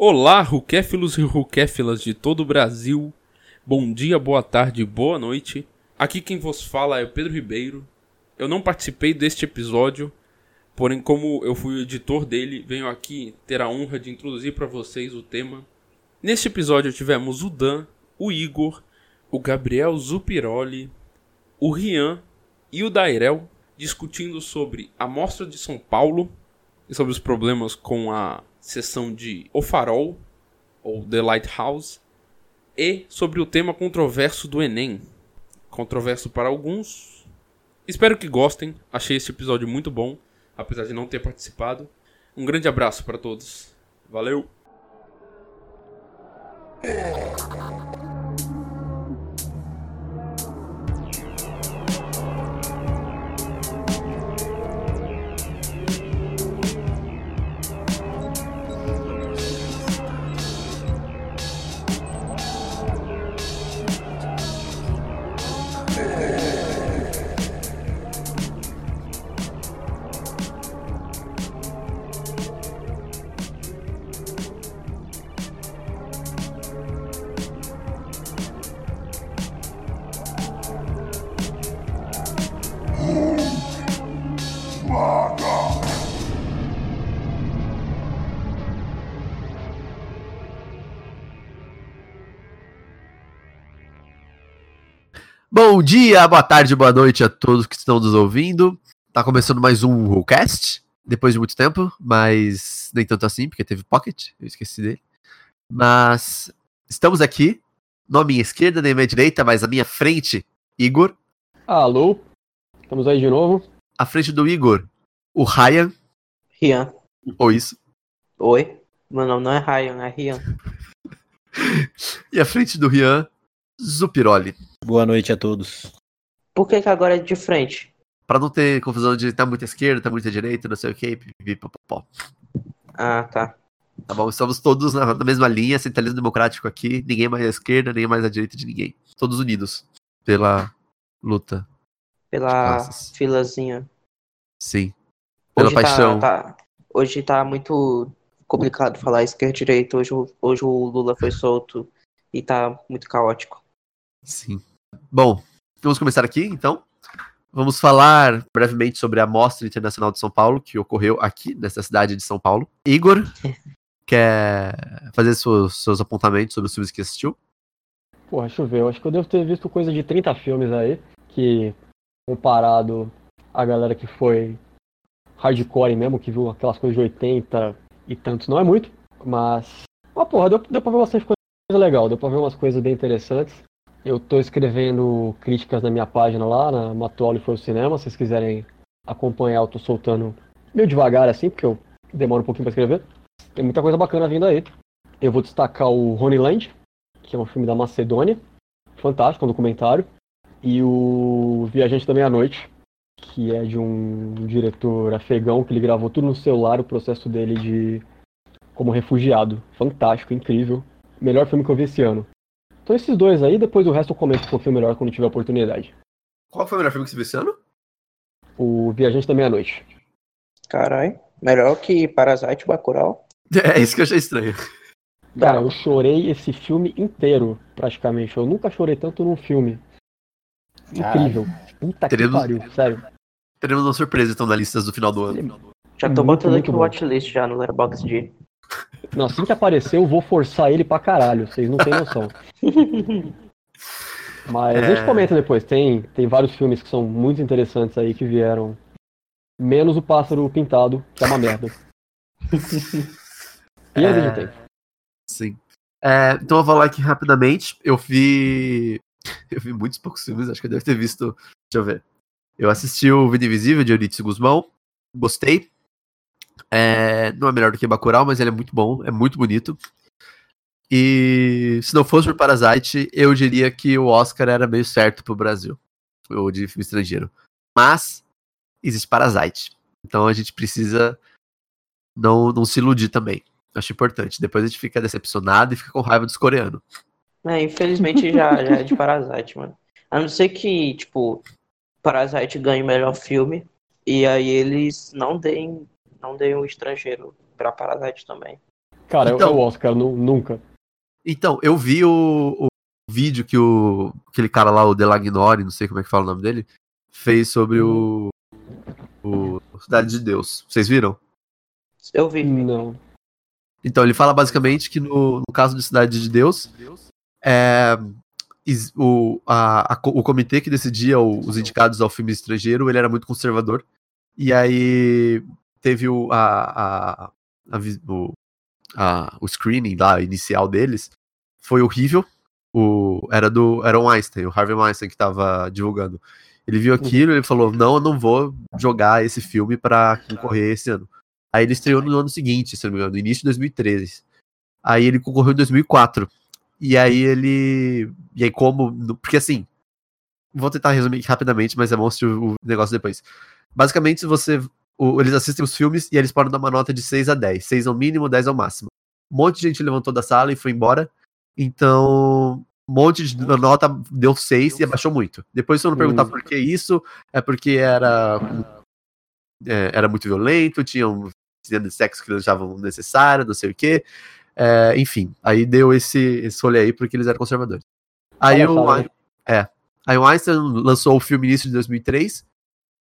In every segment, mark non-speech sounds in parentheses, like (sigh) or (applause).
Olá, ruquéfilos e ruquéfilas de todo o Brasil. Bom dia, boa tarde, boa noite. Aqui quem vos fala é o Pedro Ribeiro. Eu não participei deste episódio, porém como eu fui o editor dele, venho aqui ter a honra de introduzir para vocês o tema. Neste episódio tivemos o Dan, o Igor, o Gabriel Zupiroli, o Rian e o Dairel discutindo sobre a Mostra de São Paulo e sobre os problemas com a sessão de O Farol, ou The Lighthouse, e sobre o tema controverso do Enem. Controverso para alguns. Espero que gostem, achei esse episódio muito bom, apesar de não ter participado. Um grande abraço para todos. Valeu! Bom dia, boa tarde, boa noite a todos que estão nos ouvindo. Tá começando mais um Rollcast, depois de muito tempo, mas nem tanto assim, porque teve Pocket, eu esqueci dele. Mas estamos aqui, não à minha esquerda nem à minha direita, mas à minha frente, Igor. Alô, estamos aí de novo. À frente do Igor, o Ryan, Rian. ou isso. Oi? Meu nome não é Ryan, é Rian. (laughs) E à frente do Rian, Zupiroli. Boa noite a todos. Por que, que agora é de frente? Pra não ter confusão de tá muito à esquerda, tá muito à direita, não sei o que, pipi, popopó. Ah, tá. Tá bom, estamos todos na, na mesma linha, centralismo democrático aqui, ninguém mais à esquerda, ninguém mais à direita de ninguém. Todos unidos pela luta, Pela filazinha. sim. Pela Hoje paixão. Tá, tá- hoje tá muito complicado falar esquerda e direita. Hoje, o- hoje o Lula foi solto e tá muito caótico. Sim. Bom, vamos começar aqui, então. Vamos falar brevemente sobre a Mostra Internacional de São Paulo, que ocorreu aqui, nessa cidade de São Paulo. Igor, (laughs) quer fazer seus, seus apontamentos sobre os filmes que assistiu? Porra, deixa eu ver, eu acho que eu devo ter visto coisa de 30 filmes aí, que comparado a galera que foi hardcore mesmo, que viu aquelas coisas de 80 e tantos, não é muito, mas. Mas porra, deu, deu pra ver bastante coisa legal, deu pra ver umas coisas bem interessantes. Eu tô escrevendo críticas na minha página lá, na Matuoli Foi o Cinema, se vocês quiserem acompanhar, eu tô soltando meio devagar assim, porque eu demoro um pouquinho pra escrever. Tem muita coisa bacana vindo aí. Eu vou destacar o Honeyland, que é um filme da Macedônia, fantástico, um documentário. E o Viajante da Meia-Noite, que é de um diretor afegão que ele gravou tudo no celular, o processo dele de como refugiado. Fantástico, incrível. Melhor filme que eu vi esse ano. Então esses dois aí, depois o resto eu comento um pouquinho melhor quando tiver oportunidade. Qual foi o melhor filme que você viu esse ano? O Viajante da Meia-Noite. Caralho. Melhor que Parasite Bacurau. (laughs) É isso que eu achei estranho. Cara, eu chorei esse filme inteiro, praticamente. Eu nunca chorei tanto num filme. Incrível. Puta que Teremos- pariu, sério. Teremos uma surpresa, então, na lista do final do ano. Já tô Muito, botando muito aqui o watchlist já no Letterboxd. Não, assim que aparecer, eu vou forçar ele pra caralho. Vocês não têm noção. (laughs) Mas a gente É. comenta depois. Tem, tem vários filmes que são muito interessantes aí que vieram. Menos o Pássaro Pintado, que é uma merda. Perda (laughs) É. de tempo. Sim. É, então eu vou falar aqui rapidamente. Eu vi. (laughs) Eu vi muitos poucos filmes, acho que eu devo ter visto. Deixa eu ver. Eu assisti o Vida Invisível de Eurídice Guzmão. Gostei. É, não é melhor do que Bacurau, mas ele é muito bom, é muito bonito. E se não fosse por Parasite, eu diria que o Oscar era meio certo pro Brasil. O de filme estrangeiro. Mas existe Parasite. Então a gente precisa não, não se iludir também. Acho importante. Depois a gente fica decepcionado e fica com raiva dos coreanos. É, infelizmente já, já é de Parasite, mano. A não ser que, tipo, Parasite ganhe melhor filme e aí eles não deem, não deem o estrangeiro pra Parasite também. Cara, Então- é o Oscar, nu- nunca. Então, eu vi o, o vídeo que o aquele cara lá, o Delagnori, não sei como é que fala o nome dele, fez sobre o, o Cidade de Deus. Vocês viram? Eu vi. Não. Então, ele fala basicamente que no, no caso de Cidade de Deus, é, is- o, a- a o comitê que decidia o- os indicados ao filme estrangeiro, ele era muito conservador. E aí teve o, a, a, a o, a- o screening lá, inicial deles, foi horrível. O, era do era o Einstein, o Harvey Weinstein que tava divulgando. Ele viu aquilo e ele falou: Não, eu não vou jogar esse filme pra concorrer esse ano. Aí ele estreou no ano seguinte, se não me engano, no início de 2013. Aí ele concorreu em 2004. E aí ele. E aí, como. Porque assim. Vou tentar resumir rapidamente, mas é bom assistir o negócio depois. Basicamente, você. O- eles assistem os filmes e eles podem dar uma nota de 6 a 10. 6 ao mínimo, 10 ao máximo. Um monte de gente levantou da sala e foi embora. Então. Um monte de nota deu 6 e abaixou muito. Depois, se eu não perguntar por que isso, é porque era. é, era muito violento, tinham cenas de sexo que eles achavam necessário, não sei o quê. É, enfim, aí deu esse, esse rolê aí porque eles eram conservadores. Aí o, é, aí o Einstein lançou o filme início de 2003,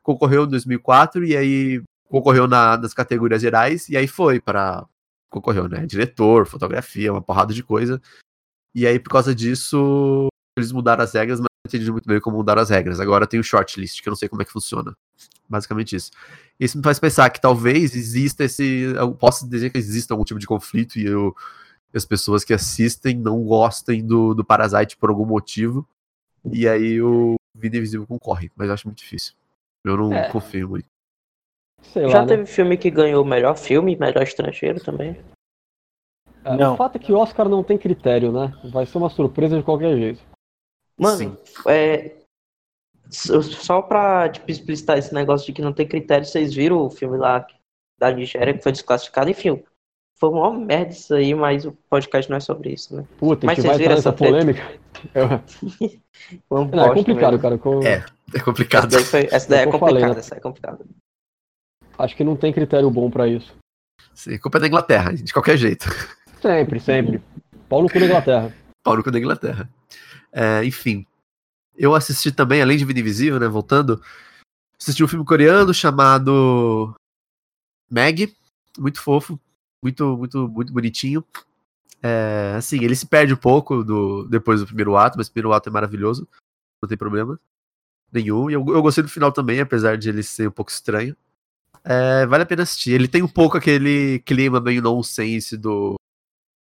concorreu em 2004 e aí concorreu na- nas categorias gerais e aí foi para concorreu, né? Diretor, fotografia, uma porrada de coisa. E aí por causa disso eles mudaram as regras, mas não entendi muito bem como mudaram as regras. Agora tem o shortlist, que eu não sei como é que funciona. Basicamente isso. Isso me faz pensar que talvez exista esse. Eu posso dizer que exista algum tipo de conflito e eu, as pessoas que assistem não gostem do, do Parasite por algum motivo. E aí o Vida Invisível concorre, mas eu acho muito difícil. Eu não É. confio muito. Sei Já lá, né? teve filme que ganhou melhor filme, melhor estrangeiro também. É, Não. O fato é que o Oscar não tem critério, né? Vai ser uma surpresa de qualquer jeito. Mano, Sim. é. Só pra tipo, explicitar esse negócio de que não tem critério, vocês viram o filme lá da Nigéria que foi desclassificado? Enfim, foi uma merda isso aí, mas o podcast não é sobre isso, né? Puta, a Mas gente vocês vai entrar viram nessa essa polêmica. Eu- um (laughs) (laughs) Não, é complicado, mesmo. cara. co- É. É Essa complicado. daí, foi- essa daí É é que eu falei, complicada, né? essa é complicada. Acho que não tem critério bom pra isso. Sim, culpa é da Inglaterra, de qualquer jeito. Sempre, sempre. Pau no cu da Inglaterra. Pau no cu da Inglaterra. É, enfim. Eu assisti também, além de Vida Invisível, né? Voltando. Assisti um filme coreano chamado Meg. Muito fofo. Muito, muito, muito bonitinho. É, assim, ele se perde um pouco do, depois do primeiro ato, mas o primeiro ato é maravilhoso. Não tem problema nenhum. E eu, eu gostei do final também, apesar de ele ser um pouco estranho. É, vale a pena assistir. Ele tem um pouco aquele clima meio nonsense do.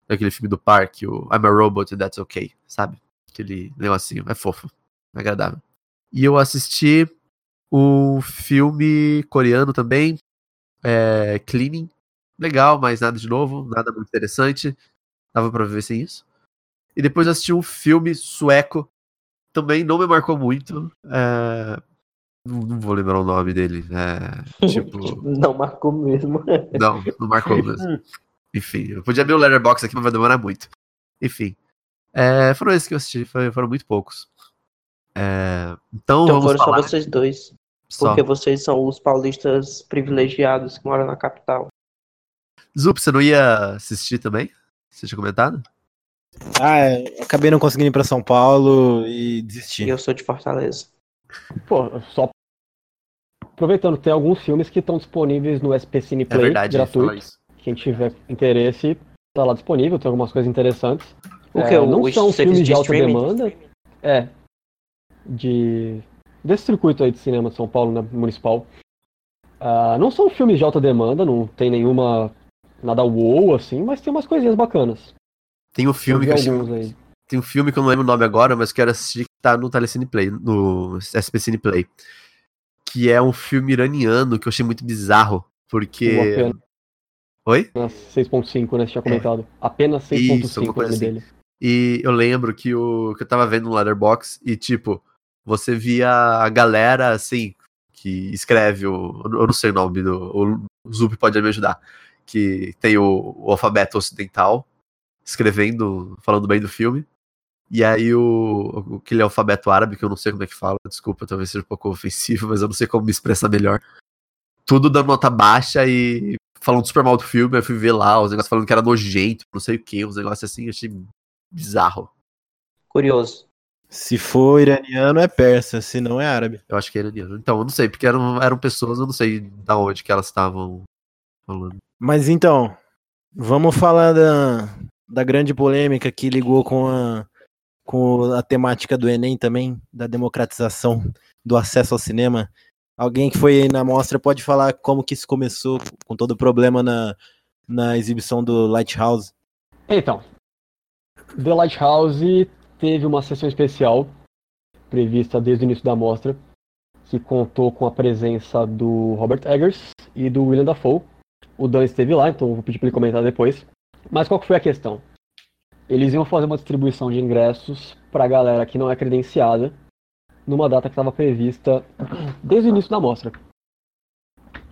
Daquele filme do parque, o I'm a Robot and That's Okay, sabe? Aquele negocinho. É fofo. É agradável. E eu assisti o filme coreano também, é, Cleaning. Legal, mas nada de novo, nada muito interessante. Dava pra viver sem isso. E depois eu assisti um filme sueco. Também não me marcou muito. é, não, não vou lembrar o nome dele. É, (laughs) tipo. Não marcou mesmo. Não, não marcou mesmo. Enfim, eu podia abrir o Letterboxd aqui, mas vai demorar muito. Enfim. É, foram esses que eu assisti, foram muito poucos. É, então, Então vamos foram só falar vocês dois. só. Porque vocês são os paulistas privilegiados que moram na capital. Zup, você não ia assistir também? Você tinha comentado? Ah, é, acabei não conseguindo ir pra São Paulo e E desisti. eu sou de Fortaleza. Pô, só. Aproveitando, tem alguns filmes que estão disponíveis no SP Cine É Play, verdade, fala gratuito. Quem tiver interesse, tá lá disponível, tem algumas coisas interessantes. O É, que? O, não o são filmes de de alta demanda. É. De. Desse circuito aí de cinema de São Paulo, né, municipal. Ah, não são filmes de alta demanda, não tem nenhuma. Nada wow assim, mas tem umas coisinhas bacanas. Tem um filme que eu tem um filme que eu não lembro o nome agora, mas quero assistir que tá no Telecine Play, no SP Cine Play. Que é um filme iraniano que eu achei muito bizarro, porque apenas Oi? 6.5, né? Você tinha comentado. Apenas É. Isso, 6.5 alguma o coisa nome assim. dele. E eu lembro que, o, que eu tava vendo no Letterbox e, tipo, você via a galera, assim, que escreve o. Eu não sei o nome do. O Zup pode me ajudar. Que tem o, o alfabeto ocidental escrevendo, falando bem do filme. E aí o, o- aquele alfabeto árabe, que eu não sei como é que fala, desculpa, talvez seja um pouco ofensivo, (laughs) mas eu não sei como me expressar melhor. Tudo dando nota baixa e falando super mal do filme, eu fui ver lá, os negócios falando que era nojento, não sei o que, uns negócios assim, eu achei bizarro. Curioso. Se for iraniano, é persa, se não é árabe. Eu acho que era iraniano. Então, eu não sei, porque eram, eram pessoas, eu não sei da onde que elas estavam falando. Mas então, vamos falar da, da grande polêmica que ligou com a, com a temática do Enem também, da democratização do acesso ao cinema. Alguém que foi na mostra pode falar como que isso começou com todo o problema na, na exibição do Lighthouse. Então, The Lighthouse teve uma sessão especial prevista desde o início da mostra, que contou com a presença do Robert Eggers e do William Dafoe. O Dan esteve lá, então vou pedir para ele comentar depois. Mas qual que foi a questão? Eles iam fazer uma distribuição de ingressos para a galera que não é credenciada, numa data que estava prevista desde o início da mostra.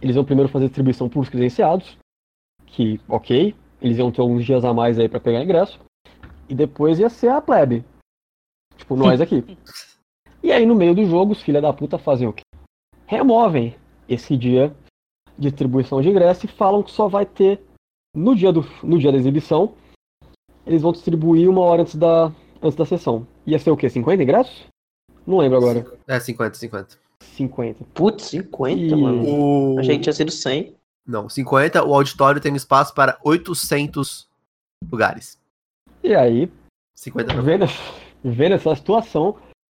Eles iam primeiro fazer distribuição para os credenciados, que, ok, eles iam ter alguns dias a mais aí para pegar ingresso, e depois ia ser a plebe. Tipo, nós aqui. (laughs) E aí, no meio do jogo, os filha da puta fazem o quê? Removem esse dia distribuição de ingresso e falam que só vai ter no dia, do, no dia da exibição. Eles vão distribuir uma hora antes da, antes da sessão. Ia ser o quê? 50 ingressos? Não lembro agora. É, 50, 50. 50. Putz, 50, E- mano. O... Achei que tinha sido 100. Não, 50, o auditório tem espaço para 800 lugares. E aí, 50 não. vendo, vendo essa situação,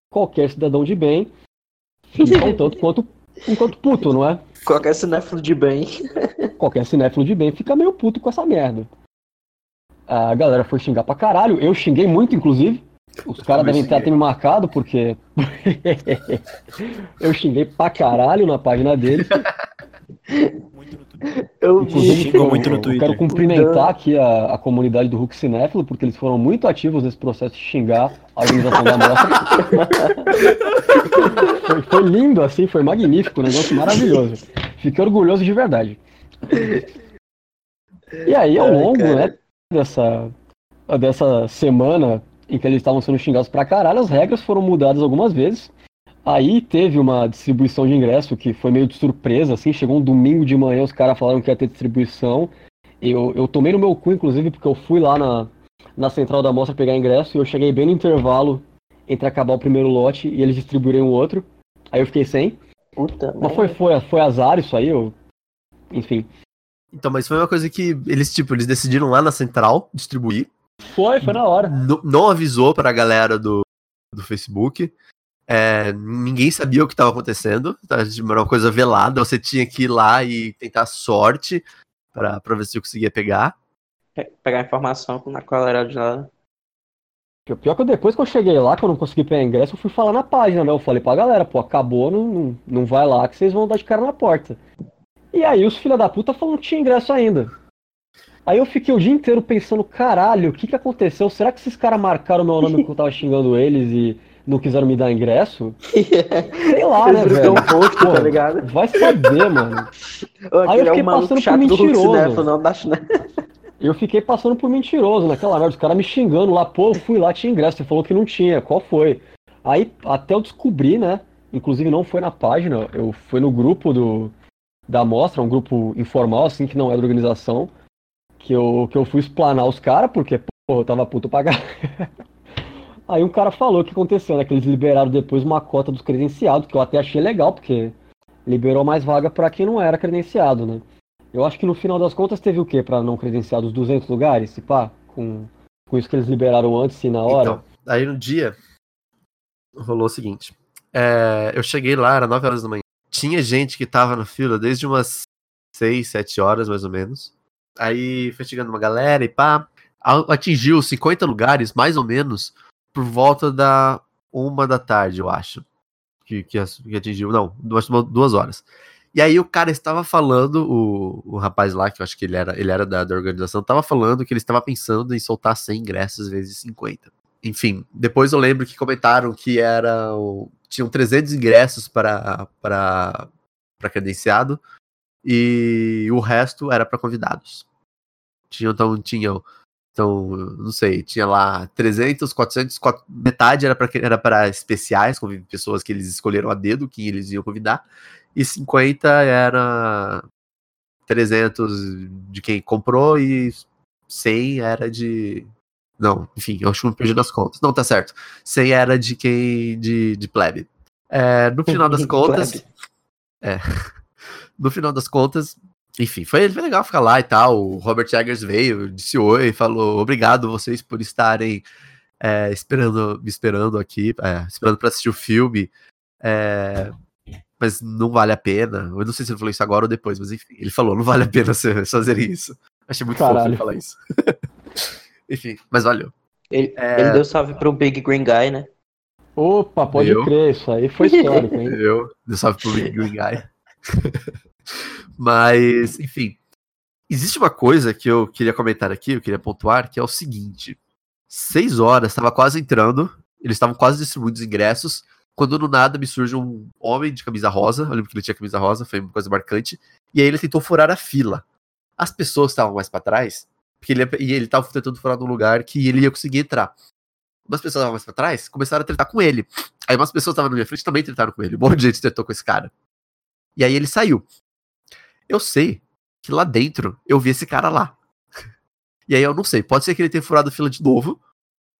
qualquer cidadão de bem (laughs) fica um tanto quanto, um quanto puto, não é? Qualquer cinéfilo de bem. qualquer cinéfilo de bem fica meio puto com essa merda. A galera foi xingar pra caralho, eu xinguei muito, inclusive. Os caras devem ter até me marcado, porque (laughs) eu xinguei pra caralho na página deles. Eu Inclusive, Xingou eu- muito no eu Twitter. quero cumprimentar aqui a, a comunidade do Hulk Cinéfilo, porque eles foram muito ativos nesse processo de xingar a organização da mostra. (laughs) foi, foi lindo, assim, foi magnífico, um negócio maravilhoso. Fiquei orgulhoso de verdade. E aí, ao Ai, longo, cara. né, dessa, dessa semana em que eles estavam sendo xingados pra caralho, as regras foram mudadas algumas vezes. Aí teve uma distribuição de ingresso que foi meio de surpresa, assim, chegou um domingo de manhã, os caras falaram que ia ter distribuição. Eu, eu tomei no meu cu, inclusive, porque eu fui lá na, na central da mostra pegar ingresso e eu cheguei bem no intervalo entre acabar o primeiro lote e eles distribuírem o outro. Aí eu fiquei sem. Puta, Mas foi, foi, foi azar isso aí, eu... enfim. Então, mas foi uma coisa que eles, tipo, eles decidiram lá na central distribuir. Foi, foi na hora. N- não avisou pra galera do, do Facebook. É, ninguém sabia o que estava acontecendo. Tá? Era uma coisa velada. Você tinha que ir lá e tentar sorte pra, pra ver se eu conseguia pegar. Pe- Pegar informação na qual era de lá. O pior que eu, depois que eu cheguei lá, que eu não consegui pegar ingresso, eu fui falar na página, né? Eu falei pra galera, pô, acabou, não, não, não vai lá que vocês vão dar de cara na porta. E aí os filha da puta falaram que tinha ingresso ainda. Aí eu fiquei o dia inteiro pensando, caralho, o que que aconteceu? Será que esses caras marcaram meu nome (laughs) porque eu tava xingando eles e não quiseram me dar ingresso? (laughs) Sei lá, né, velho? um post, Pô, tá ligado? Vai saber, mano. (laughs) Ô, Aí eu é fiquei o maluco passando por Hulk mentiroso. Não da. (laughs) Eu fiquei passando por mentiroso naquela merda, os caras me xingando lá, pô, eu fui lá, tinha ingresso, você falou que não tinha, qual foi? Aí até eu descobri, né? Inclusive não foi na página, eu fui no grupo do da mostra, um grupo informal, assim, que não é da organização, que eu, que eu fui explanar os caras, porque, pô, eu tava puto pra caralho. Aí um cara falou o que aconteceu, né? Que eles liberaram depois uma cota dos credenciados, que eu até achei legal, porque liberou mais vaga pra quem não era credenciado, né? Eu acho que no final das contas teve o quê para não credenciados? 200 lugares, se pá? Com, com isso que eles liberaram antes e na hora? Então, aí no dia rolou o seguinte. é, eu cheguei lá, era 9 horas da manhã. Tinha gente que tava na fila desde umas 6, 7 horas, mais ou menos. Aí foi chegando uma galera e pá. Atingiu 50 lugares, mais ou menos, por volta da uma da tarde, eu acho. Que, que, atingiu, não, duas, duas horas. E aí o cara estava falando, o, o rapaz lá, que eu acho que ele era, ele era da, da organização, estava falando que ele estava pensando em soltar 100 ingressos vezes 50. Enfim, depois eu lembro que comentaram que era o- tinham 300 ingressos para credenciado e o resto era para convidados. Tinham então tinham então, não sei, tinha lá 300, 400, quat- metade era para era para especiais, com pessoas que eles escolheram a dedo que eles iam convidar, e 50 era 300 de quem comprou e 100 era de. Não, enfim, eu acho que me perdi nas contas. Não, tá certo. 100 era de quem. de, de plebe. É, no final das (laughs) contas. É. (laughs) No final das contas, enfim, foi, foi legal ficar lá e tal. O Robert Eggers veio, disse oi, falou obrigado vocês por estarem é, esperando, me esperando aqui, é, esperando para assistir o filme. É, mas não vale a pena. Eu não sei se ele falou isso agora ou depois, mas enfim, ele falou, não vale a pena vocês fazerem isso. Achei muito fofo Caralho. ele falar isso. (laughs) enfim, mas valeu. Ele, É. ele deu salve pro Big Green Guy, né? Opa, pode Eu? crer, isso aí foi histórico, hein? (laughs) Eu, eu salve pro Big Green Guy. (laughs) Mas, enfim. Existe uma coisa que eu queria comentar aqui, eu queria pontuar, que é o seguinte. Seis horas, estava quase entrando, eles estavam quase distribuindo os ingressos, quando do nada me surge um homem de camisa rosa, eu lembro que ele tinha camisa rosa, foi uma coisa marcante, e aí ele tentou furar a fila. As pessoas estavam mais para trás, porque ele, e ele estava tentando furar num lugar que ele ia conseguir entrar. Umas pessoas estavam mais pra trás, começaram a tretar com ele. Aí umas pessoas estavam na minha frente também tretaram com ele. Um monte de gente tretou com esse cara. E aí ele saiu. Eu sei que lá dentro eu vi esse cara lá. (laughs) E aí eu não sei, pode ser que ele tenha furado a fila de novo,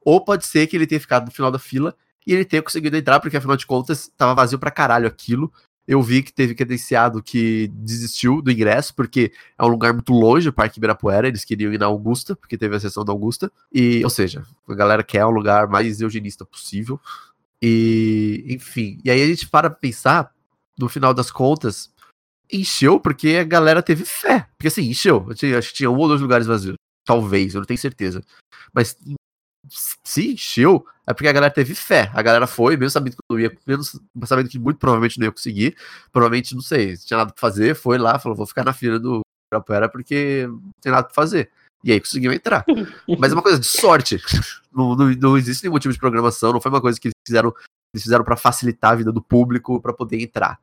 ou pode ser que ele tenha ficado no final da fila e ele tenha conseguido entrar, porque afinal de contas tava vazio pra caralho aquilo. Eu vi que teve credenciado que desistiu do ingresso, porque é um lugar muito longe, o Parque Ibirapuera, eles queriam ir na Augusta, porque teve a sessão da Augusta. E, ou seja, a galera quer um lugar mais eugenista possível. E, enfim, e aí a gente para pensar, no final das contas, encheu porque a galera teve fé. Porque assim, encheu. Acho que tinha um ou dois lugares vazios. Talvez, eu não tenho certeza. Mas se encheu, é porque a galera teve fé. A galera foi, mesmo sabendo que não ia, mesmo sabendo que muito provavelmente não ia conseguir. Provavelmente, não sei, se tinha nada pra fazer, foi lá, falou, vou ficar na fila do Ibirapuera porque não tem nada pra fazer. E aí conseguiu entrar. (laughs) Mas é uma coisa de sorte. Não, não, não existe nenhum motivo de programação, não foi uma coisa que eles fizeram, eles fizeram para facilitar a vida do público para poder entrar.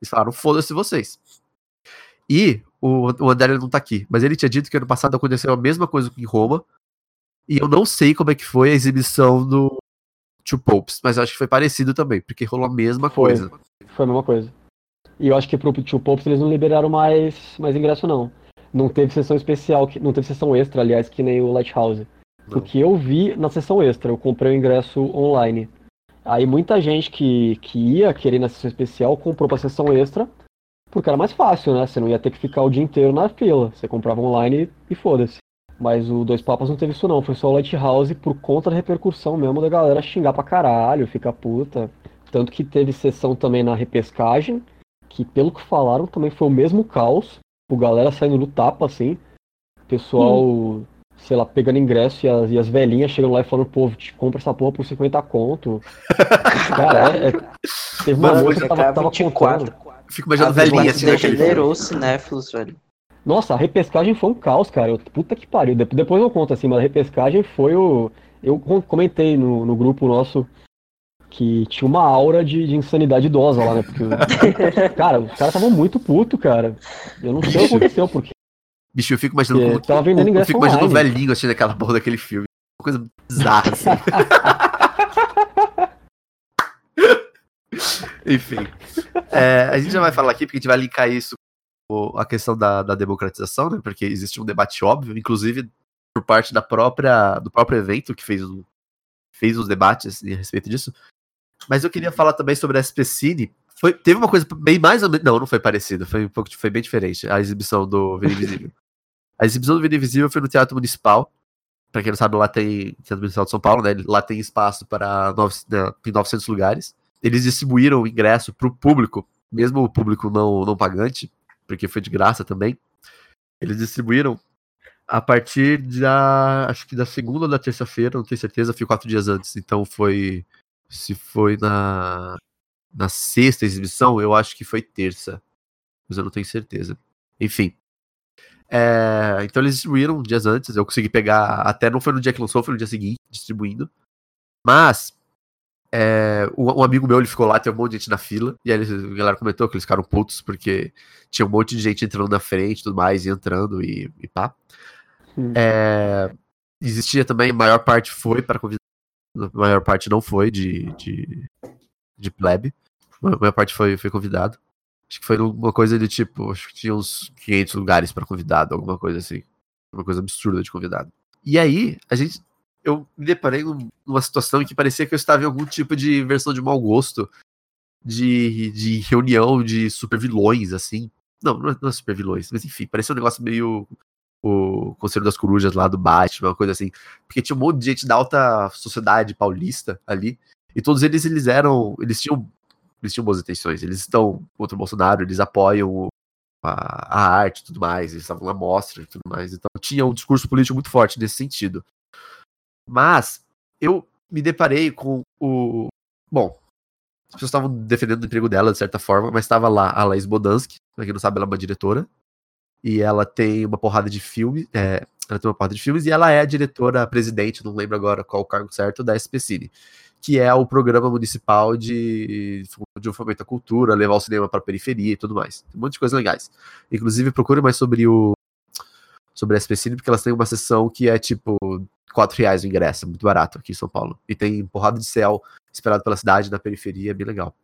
Eles falaram, foda-se vocês. E o, o André não tá aqui, mas ele tinha dito que ano passado aconteceu a mesma coisa em Roma. E eu não sei como é que foi a exibição do Two Popes, mas eu acho que foi parecido também, porque rolou a mesma Foi. coisa. Foi a mesma coisa. E eu acho que pro Two Popes eles não liberaram mais, mais ingresso, não. Não teve sessão especial, que, não teve sessão extra, aliás, que nem o Lighthouse. Não. O que eu vi na sessão extra, eu comprei o ingresso online. Aí muita gente que, que ia querer na sessão especial comprou pra sessão extra, porque era mais fácil, né? Você não ia ter que ficar o dia inteiro na fila. Você comprava online e foda-se. Mas o Dois Papas não teve isso não, foi só o Lighthouse por conta da repercussão mesmo da galera xingar pra caralho, ficar puta. Tanto que teve sessão também na repescagem, que pelo que falaram também foi o mesmo caos. O galera saindo no tapa, assim. Pessoal, sei lá, pegando ingresso e as, e as velhinhas chegando lá e falando, pô, te compra essa porra por 50 conto. (laughs) Cara, é, é- teve uma Mano, moça que tava, tava 24. contando. Fico imaginando velhinha assim degenerou os cinéfilos, velho. Nossa, a repescagem foi um caos, cara. Eu- puta que pariu. De- Depois eu conto assim, mas a repescagem foi o. Eu com- comentei no, no grupo nosso que tinha uma aura de, de insanidade idosa lá, né? Porque, o- (laughs) cara, os caras estavam muito putos, cara. Eu não sei o que aconteceu, porque. Bicho, eu fico imaginando como tava vendendo eu ingresso fico imaginando o velhinho assistindo aquela porra daquele filme. Uma coisa bizarra, assim. (laughs) Enfim. É, a gente já vai falar aqui, porque a gente vai linkar isso com a questão da, da democratização, né? Porque existe um debate óbvio, inclusive por parte da própria, do próprio evento que fez, o, fez os debates a respeito disso. Mas eu queria falar também sobre a SP Cine. Foi, teve uma coisa bem mais ou menos. Não, não foi parecido, foi um pouco foi bem diferente. A exibição do Vida Invisível. A exibição do Vida Invisível foi no Teatro Municipal. Pra quem não sabe, lá tem Teatro Municipal de São Paulo, né? Lá tem espaço para nove, né, tem 900 lugares. Eles distribuíram o ingresso pro público, mesmo o público não, não pagante, porque foi de graça também. Eles distribuíram a partir da. Acho que da segunda ou da terça-feira, não tenho certeza, foi quatro dias antes. Então foi. Se foi na. Na sexta exibição, eu acho que foi terça. Mas eu não tenho certeza. Enfim. É, então eles distribuíram dias antes. Eu consegui pegar. Até não foi no dia que lançou, foi no dia seguinte, distribuindo. Mas. É, um, amigo meu ele ficou lá, tem um monte de gente na fila. E aí eles- a galera comentou que eles ficaram putos porque tinha um monte de gente entrando na frente e tudo mais, e entrando e, e pá. É, existia também, a maior parte foi para convidado, a maior parte não foi de, de, de plebe. A maior parte foi, foi convidado. Acho que foi uma coisa de tipo, acho que tinha uns 500 lugares para convidado, alguma coisa assim. Uma coisa absurda de convidado. E aí, a gente. Eu me deparei numa situação em que parecia que eu estava em algum tipo de versão de mau gosto de, de reunião de super vilões, assim. Não, não é, não é super vilões, mas enfim, parecia um negócio meio o Conselho das Corujas lá do Batman, uma coisa assim. Porque tinha um monte de gente da alta sociedade paulista ali. E todos eles, eles eram. Eles tinham. Eles tinham boas intenções. Eles estão contra o Bolsonaro, eles apoiam a, a arte e tudo mais. Eles estavam na mostra e tudo mais. Então tinha um discurso político muito forte nesse sentido. Mas eu me deparei com o. Bom, as pessoas estavam defendendo o emprego dela de certa forma, mas estava lá a Laís Bodansky, pra quem não sabe, ela é uma diretora. E ela tem uma porrada de filmes. É, ela tem uma porrada de filmes e ela é a diretora presidente, não lembro agora qual o cargo certo, da SPCine, que é o programa municipal de, de fomento à cultura, levar o cinema para a periferia e tudo mais. Tem um monte de coisas legais. Inclusive, procure mais sobre o sobre a SPCine, porque elas têm uma sessão que é tipo 4 reais o ingresso, muito barato aqui em São Paulo. E tem porrada de céu esperado pela cidade, na periferia, é bem legal.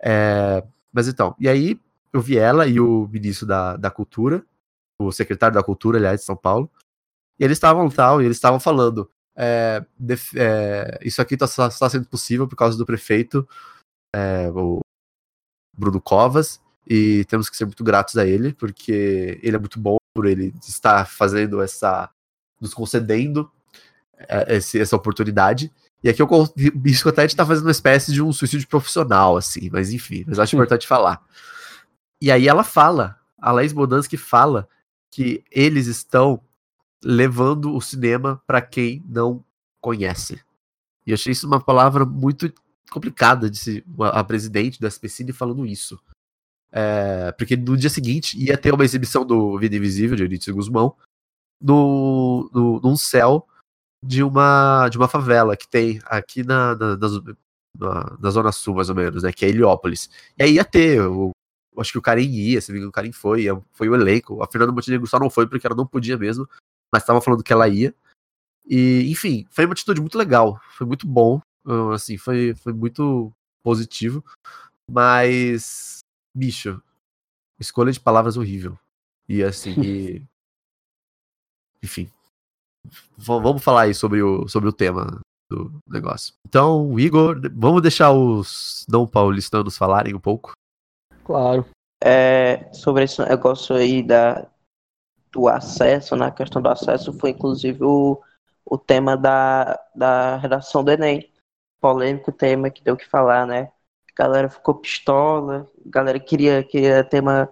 É, mas então, e aí eu vi ela e o ministro da, da Cultura, o secretário da Cultura, aliás, de São Paulo, e eles estavam tal, e eles estavam falando, é, é, isso aqui está tá sendo possível por causa do prefeito, é, o Bruno Covas, e temos que ser muito gratos a ele, porque ele é muito bom por ele estar fazendo essa, nos concedendo é, esse, essa oportunidade. E aqui eu isso até está fazendo uma espécie de um suicídio profissional, assim, mas enfim, mas acho importante falar. E aí ela fala, a Laís Bodansky fala que eles estão levando o cinema para quem não conhece. E eu achei isso uma palavra muito complicada de se a presidente da SPCine falando isso. É, porque no dia seguinte ia ter uma exibição do Vida Invisível, de Eurídice Guzmão, no, no, num céu de uma, de uma favela que tem aqui na, na, na, na, Zona Sul, mais ou menos, né? Que é Heliópolis. E aí ia ter, o, acho que o Karim ia, se não me engano, o Karim foi, foi o elenco. A Fernanda Montenegro só não foi porque ela não podia mesmo, mas estava falando que ela ia. E, enfim, foi uma atitude muito legal, foi muito bom, assim, foi, foi muito positivo, mas, bicho, escolha de palavras horrível. E assim, (laughs) e... enfim, vamos falar aí sobre o, sobre o tema do negócio. Então, Igor, vamos deixar os não paulistanos falarem um pouco? Claro. É, sobre esse negócio aí da, do acesso, na né, questão do acesso, foi inclusive o, o tema da, da redação do Enem. Polêmico tema que deu que falar, né? A galera ficou pistola, a galera queria, queria tema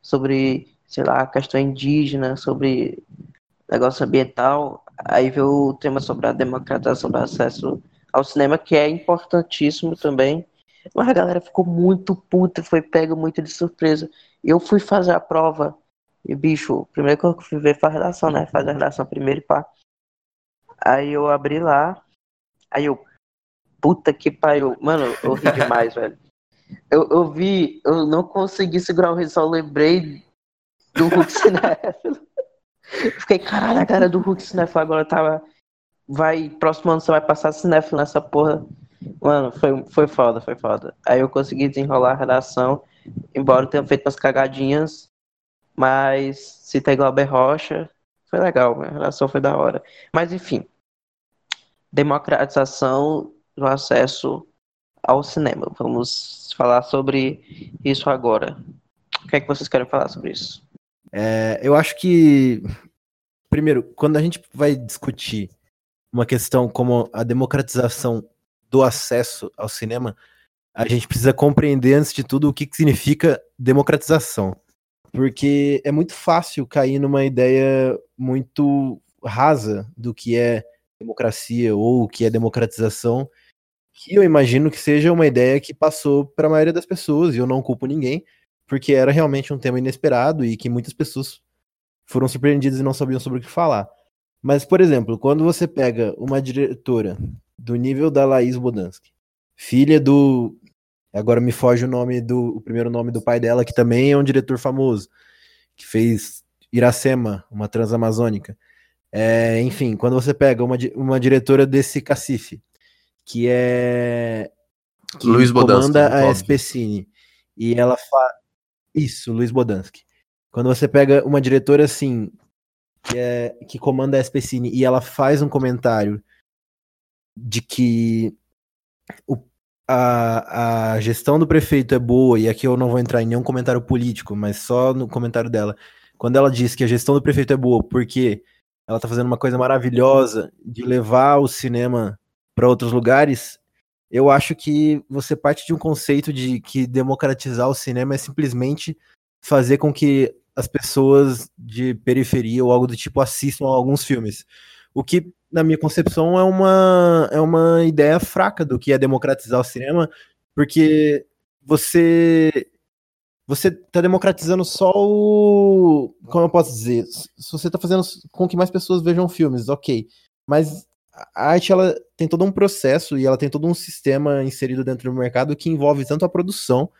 sobre, sei lá, questão indígena, sobre negócio ambiental, aí veio o tema sobre a democratização do acesso ao cinema, que é importantíssimo também. Mas a galera ficou muito puta, foi pego muito de surpresa. Eu fui fazer a prova, e bicho, primeiro que eu fui ver a redação, né? Faz a redação primeiro e pá. Aí eu abri lá, aí eu, puta que pariu. Mano, eu ri demais, (laughs) velho. Eu, eu vi, eu não consegui segurar o riso, só lembrei do Hulk cinéfilo. Fiquei, caralho, a cara do Hulk cinéfilo agora tava. Vai, próximo ano você vai passar cinéfilo nessa porra. Mano, foi, foi foda, foi foda. Aí eu consegui desenrolar a redação, embora eu tenha feito umas cagadinhas, mas tem Glauber Rocha, foi legal, a redação foi da hora. Mas enfim, democratização do acesso ao cinema. Vamos falar sobre isso agora. O que é que vocês querem falar sobre isso? É, eu acho que, primeiro, quando a gente vai discutir uma questão como a democratização do acesso ao cinema, a gente precisa compreender, antes de tudo, o que significa democratização. Porque é muito fácil cair numa ideia muito rasa do que é democracia ou o que é democratização, que eu imagino que seja uma ideia que passou para a maioria das pessoas, e eu não culpo ninguém, porque era realmente um tema inesperado e que muitas pessoas foram surpreendidas e não sabiam sobre o que falar. Mas, por exemplo, quando você pega uma diretora do nível da Laís Bodansky, filha do. Agora me foge o nome do. O primeiro nome do pai dela, que também é um diretor famoso, que fez Iracema, uma transamazônica. É, enfim, quando você pega uma, uma diretora desse cacife, que é. Que Luiz comanda Bodansky, a óbvio. SPCine, e ela faz Isso, Luiz Bodansky. Quando você pega uma diretora assim, que, é, que comanda a SPCine, e ela faz um comentário de que o, a, a gestão do prefeito é boa, e aqui eu não vou entrar em nenhum comentário político, mas só no comentário dela. Quando ela diz que a gestão do prefeito é boa porque ela tá fazendo uma coisa maravilhosa de levar o cinema para outros lugares, eu acho que você parte de um conceito de que democratizar o cinema é simplesmente fazer com que as pessoas de periferia ou algo do tipo assistam a alguns filmes. O que, na minha concepção, é uma, é uma ideia fraca do que é democratizar o cinema, porque você você está democratizando só o. Como eu posso dizer? Se você está fazendo com que mais pessoas vejam filmes, ok. Mas a arte ela tem todo um processo e ela tem todo um sistema inserido dentro do mercado que envolve tanto a produção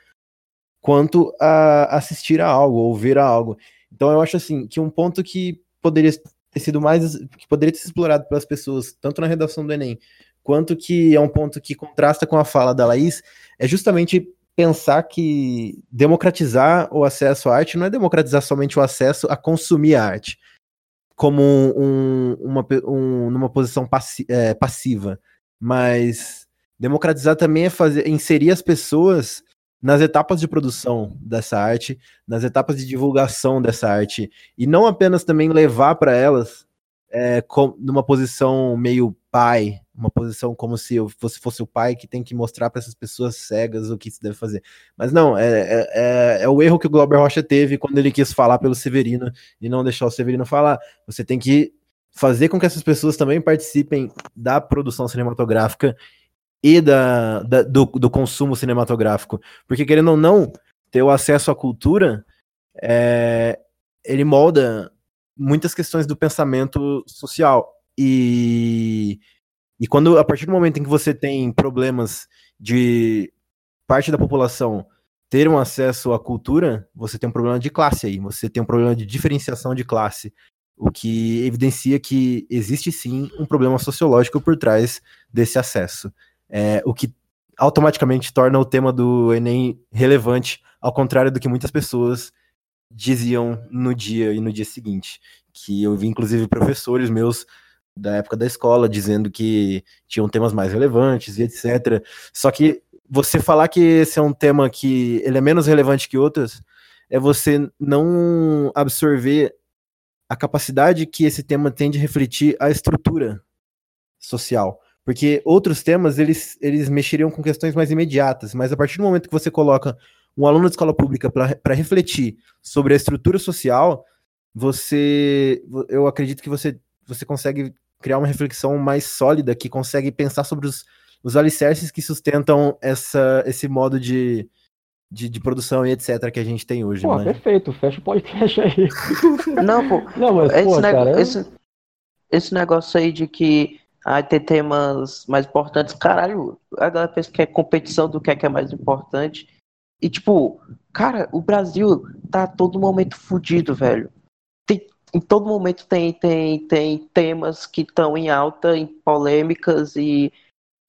quanto a assistir a algo ou ver a algo. Então eu acho assim que um ponto que poderia ter sido mais que poderia ter sido explorado pelas pessoas tanto na redação do Enem quanto que é um ponto que contrasta com a fala da Laís é justamente pensar que democratizar o acesso à arte não é democratizar somente o acesso a consumir a arte como um, uma, um, numa posição passi é, passiva, mas democratizar também é fazer inserir as pessoas nas etapas de produção dessa arte, nas etapas de divulgação dessa arte, e não apenas também levar para elas é, com, numa posição meio pai, uma posição como se eu fosse, fosse o pai que tem que mostrar para essas pessoas cegas o que se deve fazer. Mas não, é, é, é, é o erro que o Glauber Rocha teve quando ele quis falar pelo Severino e não deixar o Severino falar. Você tem que fazer com que essas pessoas também participem da produção cinematográfica e da, da do, do, consumo cinematográfico. Porque, querendo ou não, ter o acesso à cultura, é, ele molda muitas questões do pensamento social. E, e quando, a partir do momento em que você tem problemas de parte da população ter um acesso à cultura, você tem um problema de classe aí, você tem um problema de diferenciação de classe, o que evidencia que existe sim um problema sociológico por trás desse acesso é, o que automaticamente torna o tema do Enem relevante, ao contrário do que muitas pessoas diziam no dia e no dia seguinte. Que eu vi, inclusive, professores meus da época da escola dizendo que tinham temas mais relevantes e etc. Só que você falar que esse é um tema que ele é menos relevante que outros é você não absorver a capacidade que esse tema tem de refletir a estrutura social. Porque outros temas, eles, eles mexeriam com questões mais imediatas, mas a partir do momento que você coloca um aluno de escola pública para refletir sobre a estrutura social, você, eu acredito que você, você consegue criar uma reflexão mais sólida, que consegue pensar sobre os, os alicerces que sustentam essa, esse modo de, de, de, produção e etc. que a gente tem hoje. Pô, perfeito, fecha o podcast aí. Não, pô, Não, mas, esse, pô, cara, esse, esse negócio aí de que Aí tem temas mais importantes. Caralho, a galera pensa que é competição do que é, que é mais importante. E, tipo, cara, o Brasil tá a todo momento fudido, velho. Tem, em todo momento tem, tem, tem temas que estão em alta, em polêmicas e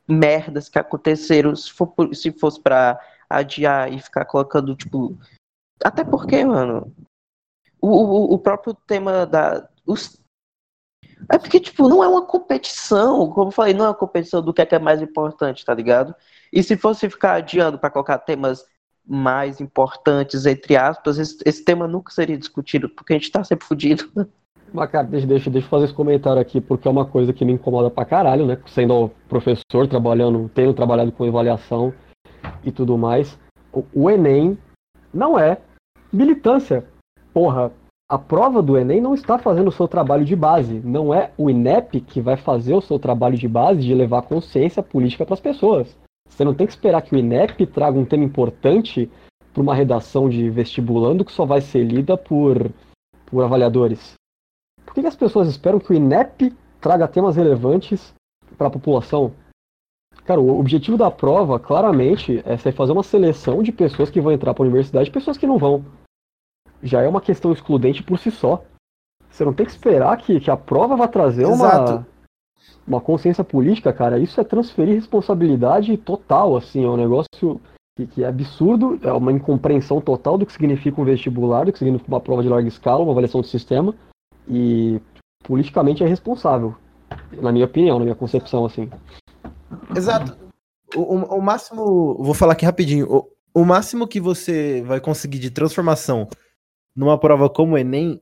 merdas que aconteceram. Se, for, se fosse pra adiar e ficar colocando, tipo. Até porque, mano, o, o, o próprio tema da. Os é porque, tipo, não é uma competição, como eu falei, não é uma competição do que é, que é mais importante, tá ligado? E se fosse ficar adiando para colocar temas mais importantes, entre aspas, esse, esse, tema nunca seria discutido, porque a gente tá sempre fudido. Mas, cara, deixa, deixa, deixa eu fazer esse comentário aqui, porque é uma coisa que me incomoda pra caralho, né? Sendo professor, trabalhando, tendo trabalhado com avaliação e tudo mais. O, o Enem não é militância. Porra, a prova do Enem não está fazendo o seu trabalho de base. Não é o INEP que vai fazer o seu trabalho de base de levar consciência política para as pessoas. Você não tem que esperar que o INEP traga um tema importante para uma redação de vestibulando que só vai ser lida por, por avaliadores. Por que, que as pessoas esperam que o INEP traga temas relevantes para a população? Cara, o objetivo da prova, claramente, é fazer uma seleção de pessoas que vão entrar para a universidade e pessoas que não vão já é uma questão excludente por si só. Você não tem que esperar que, que a prova vá trazer uma, uma consciência política, cara. Isso é transferir responsabilidade total, assim, é um negócio que, que é absurdo, é uma incompreensão total do que significa um vestibular, do que significa uma prova de larga escala, uma avaliação do sistema, e politicamente é responsável, na minha opinião, na minha concepção, assim. Exato. O, o, o máximo, vou falar aqui rapidinho, o, o máximo que você vai conseguir de transformação numa prova como o Enem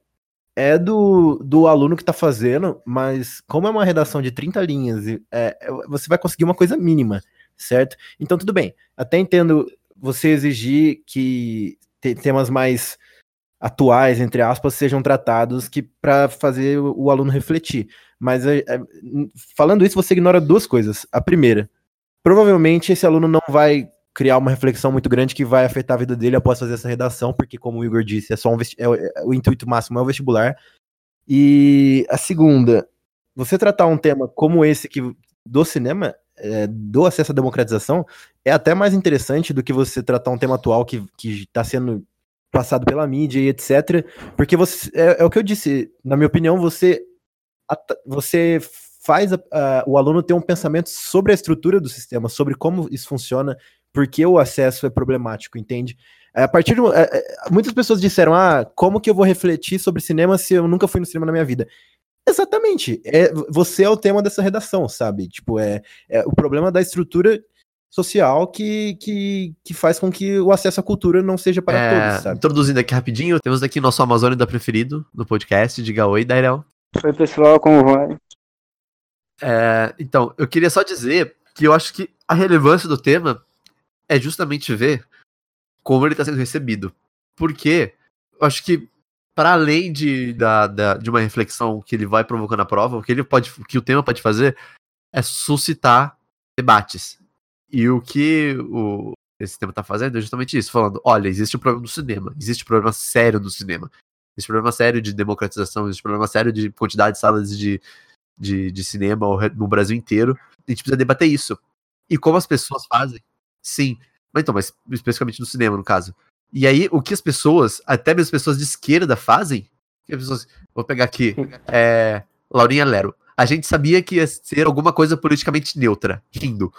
é do, do aluno que está fazendo, mas como é uma redação de 30 linhas, é, você vai conseguir uma coisa mínima, certo? Então, tudo bem. Até entendo você exigir que temas mais atuais, entre aspas, sejam tratados que para fazer o, o, aluno refletir. Mas é, é, falando isso, você ignora duas coisas. A primeira, provavelmente esse aluno não vai criar uma reflexão muito grande que vai afetar a vida dele após fazer essa redação, porque, como o Igor disse, é só um é, é, o intuito máximo é o vestibular. E a segunda, você tratar um tema como esse que do cinema, é, do acesso à democratização, é até mais interessante do que você tratar um tema atual que está sendo passado pela mídia e etc. Porque você é, é, o que eu disse, na minha opinião, você você faz a, a, o aluno ter um pensamento sobre a estrutura do sistema, sobre como isso funciona, porque o acesso é problemático, entende? É, a partir de, é, é, muitas pessoas disseram, ah, como que eu vou refletir sobre cinema se eu nunca fui no cinema na minha vida? Exatamente, é, você é o tema dessa redação, sabe? Tipo, é, é o problema da estrutura social que, que, que faz com que o acesso à cultura não seja para é, todos, sabe? Introduzindo aqui rapidinho, temos aqui nosso Amazônia preferido no podcast, diga oi, Dairel. Oi pessoal, como vai? É, então, eu queria só dizer que eu acho que a relevância do tema é justamente ver como ele está sendo recebido. Porque eu acho que, para além de, da, da, de uma reflexão que ele vai provocando a prova, o que, ele pode, o que o tema pode fazer é suscitar debates. E o que o, esse tema está fazendo é justamente isso, falando, olha, existe um problema no cinema, existe um problema sério no cinema, existe um problema sério de democratização, existe um problema sério de quantidade de salas de, de, de cinema no Brasil inteiro, a gente precisa debater isso. E como as pessoas fazem Sim. Mas então, mas especificamente no cinema, no caso. E aí, o que as pessoas, até mesmo as pessoas de esquerda, fazem. Que as pessoas, vou pegar aqui. (laughs) É, Laurinha Lero. A gente sabia que ia ser alguma coisa politicamente neutra, rindo.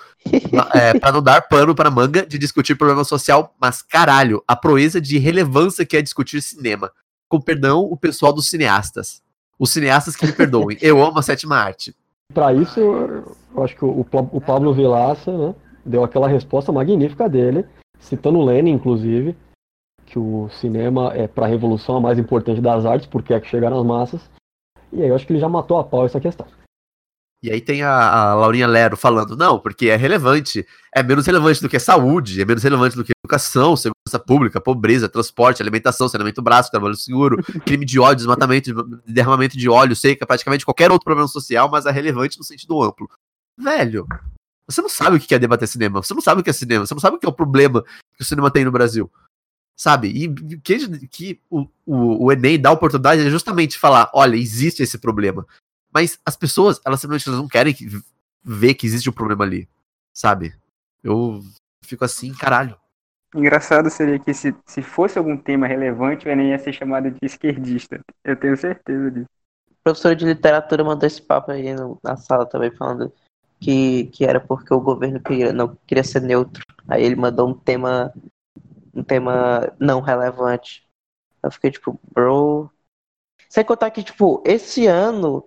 é, para não dar pano para manga de discutir problema social, mas caralho, a proeza de relevância que é discutir cinema. Com perdão, o pessoal dos cineastas. Os cineastas que me perdoem. Eu amo a sétima arte. Para isso, eu acho que o, o Pablo Vilaça, né? Deu aquela resposta magnífica dele, citando Lenin, inclusive, que o cinema é para a revolução a mais importante das artes, porque é que chegaram as massas. E aí eu acho que ele já matou a pau essa questão. E aí tem a, a Laurinha Lero falando, não, porque é relevante, é menos relevante do que saúde, é menos relevante do que educação, segurança pública, pobreza, transporte, alimentação, saneamento braço, trabalho seguro, (laughs) crime de ódio, desmatamento, derramamento de óleo, seca, praticamente qualquer outro problema social, mas é relevante no sentido amplo. Velho, você não sabe o que é debater cinema. Você não sabe o que é cinema. Você não sabe o que é o problema que o cinema tem no Brasil. Sabe? E que, que o, o, o Enem dá a oportunidade é justamente falar: olha, existe esse problema. Mas as pessoas, elas simplesmente não querem ver que existe um problema ali. Sabe? Eu fico assim, caralho. Engraçado seria que se, se fosse algum tema relevante, o Enem ia ser chamado de esquerdista. Eu tenho certeza disso. O professor de literatura mandou esse papo aí no, na sala também, falando que, que era porque o governo queria, não queria ser neutro. Aí ele mandou um tema um tema não relevante. Eu fiquei tipo, bro. Sem contar que, tipo, esse ano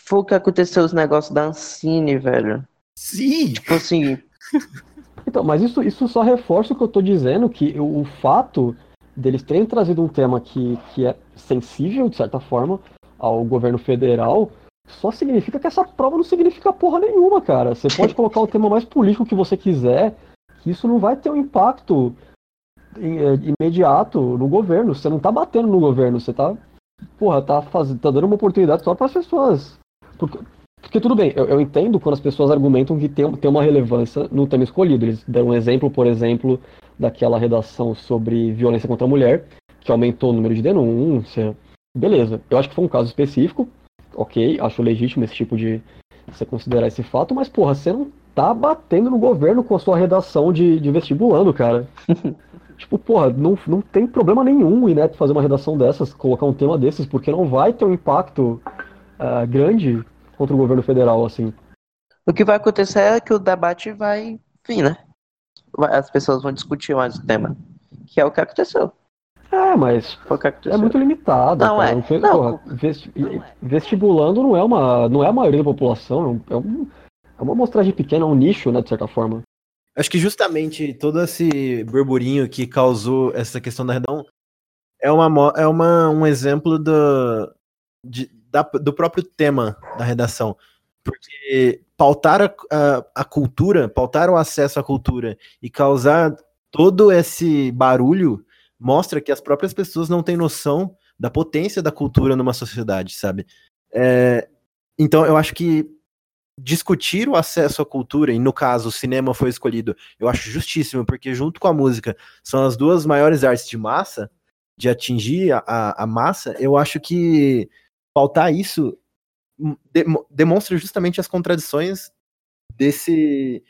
foi o que aconteceu os negócios da Ancine, velho. Sim! Tipo assim. (laughs) Então, mas isso, isso só reforça o que eu tô dizendo, que o, o fato deles terem trazido um tema que, que é sensível, de certa forma, ao governo federal, só significa que essa prova não significa porra nenhuma, cara. Você pode (laughs) colocar o tema mais político que você quiser, que isso não vai ter um impacto é, imediato no governo. Você não tá batendo no governo, você tá, porra, tá, faz... tá dando uma oportunidade só para as pessoas. Porque, porque tudo bem, eu, eu, entendo quando as pessoas argumentam que tem, tem uma relevância no tema escolhido. Eles deram um exemplo, por exemplo, daquela redação sobre violência contra a mulher, que aumentou o número de denúncia. Beleza, eu acho que foi um caso específico, ok, acho legítimo esse tipo de você considerar esse fato, mas porra, você não tá batendo no governo com a sua redação de, de vestibulando, cara. (laughs) tipo, porra, não, não tem problema nenhum o INEP fazer uma redação dessas, colocar um tema desses, porque não vai ter um impacto uh, grande contra o governo federal, assim. O que vai acontecer é que o debate vai vir, né? as pessoas vão discutir mais o tema. Que é o que aconteceu. É, mas aconteceu. é muito limitado. Não, cara. é. Não Não. porra, vesti- vestibulando não é, uma, não é a maioria da população, é, um- é, um- é uma amostragem pequena, é um nicho, né, de certa forma. Acho que justamente todo esse burburinho que causou essa questão da redação é, uma, é uma, um exemplo do, de- da- do próprio tema da redação. Porque pautar a, a, a cultura, pautar o acesso à cultura e causar todo esse barulho mostra que as próprias pessoas não têm noção da potência da cultura numa sociedade, sabe? É, então eu acho que discutir o acesso à cultura, e no caso o cinema foi escolhido, eu acho justíssimo, porque junto com a música são as duas maiores artes de massa, de atingir a, a, a massa, eu acho que pautar isso demo- demonstra justamente as contradições desse.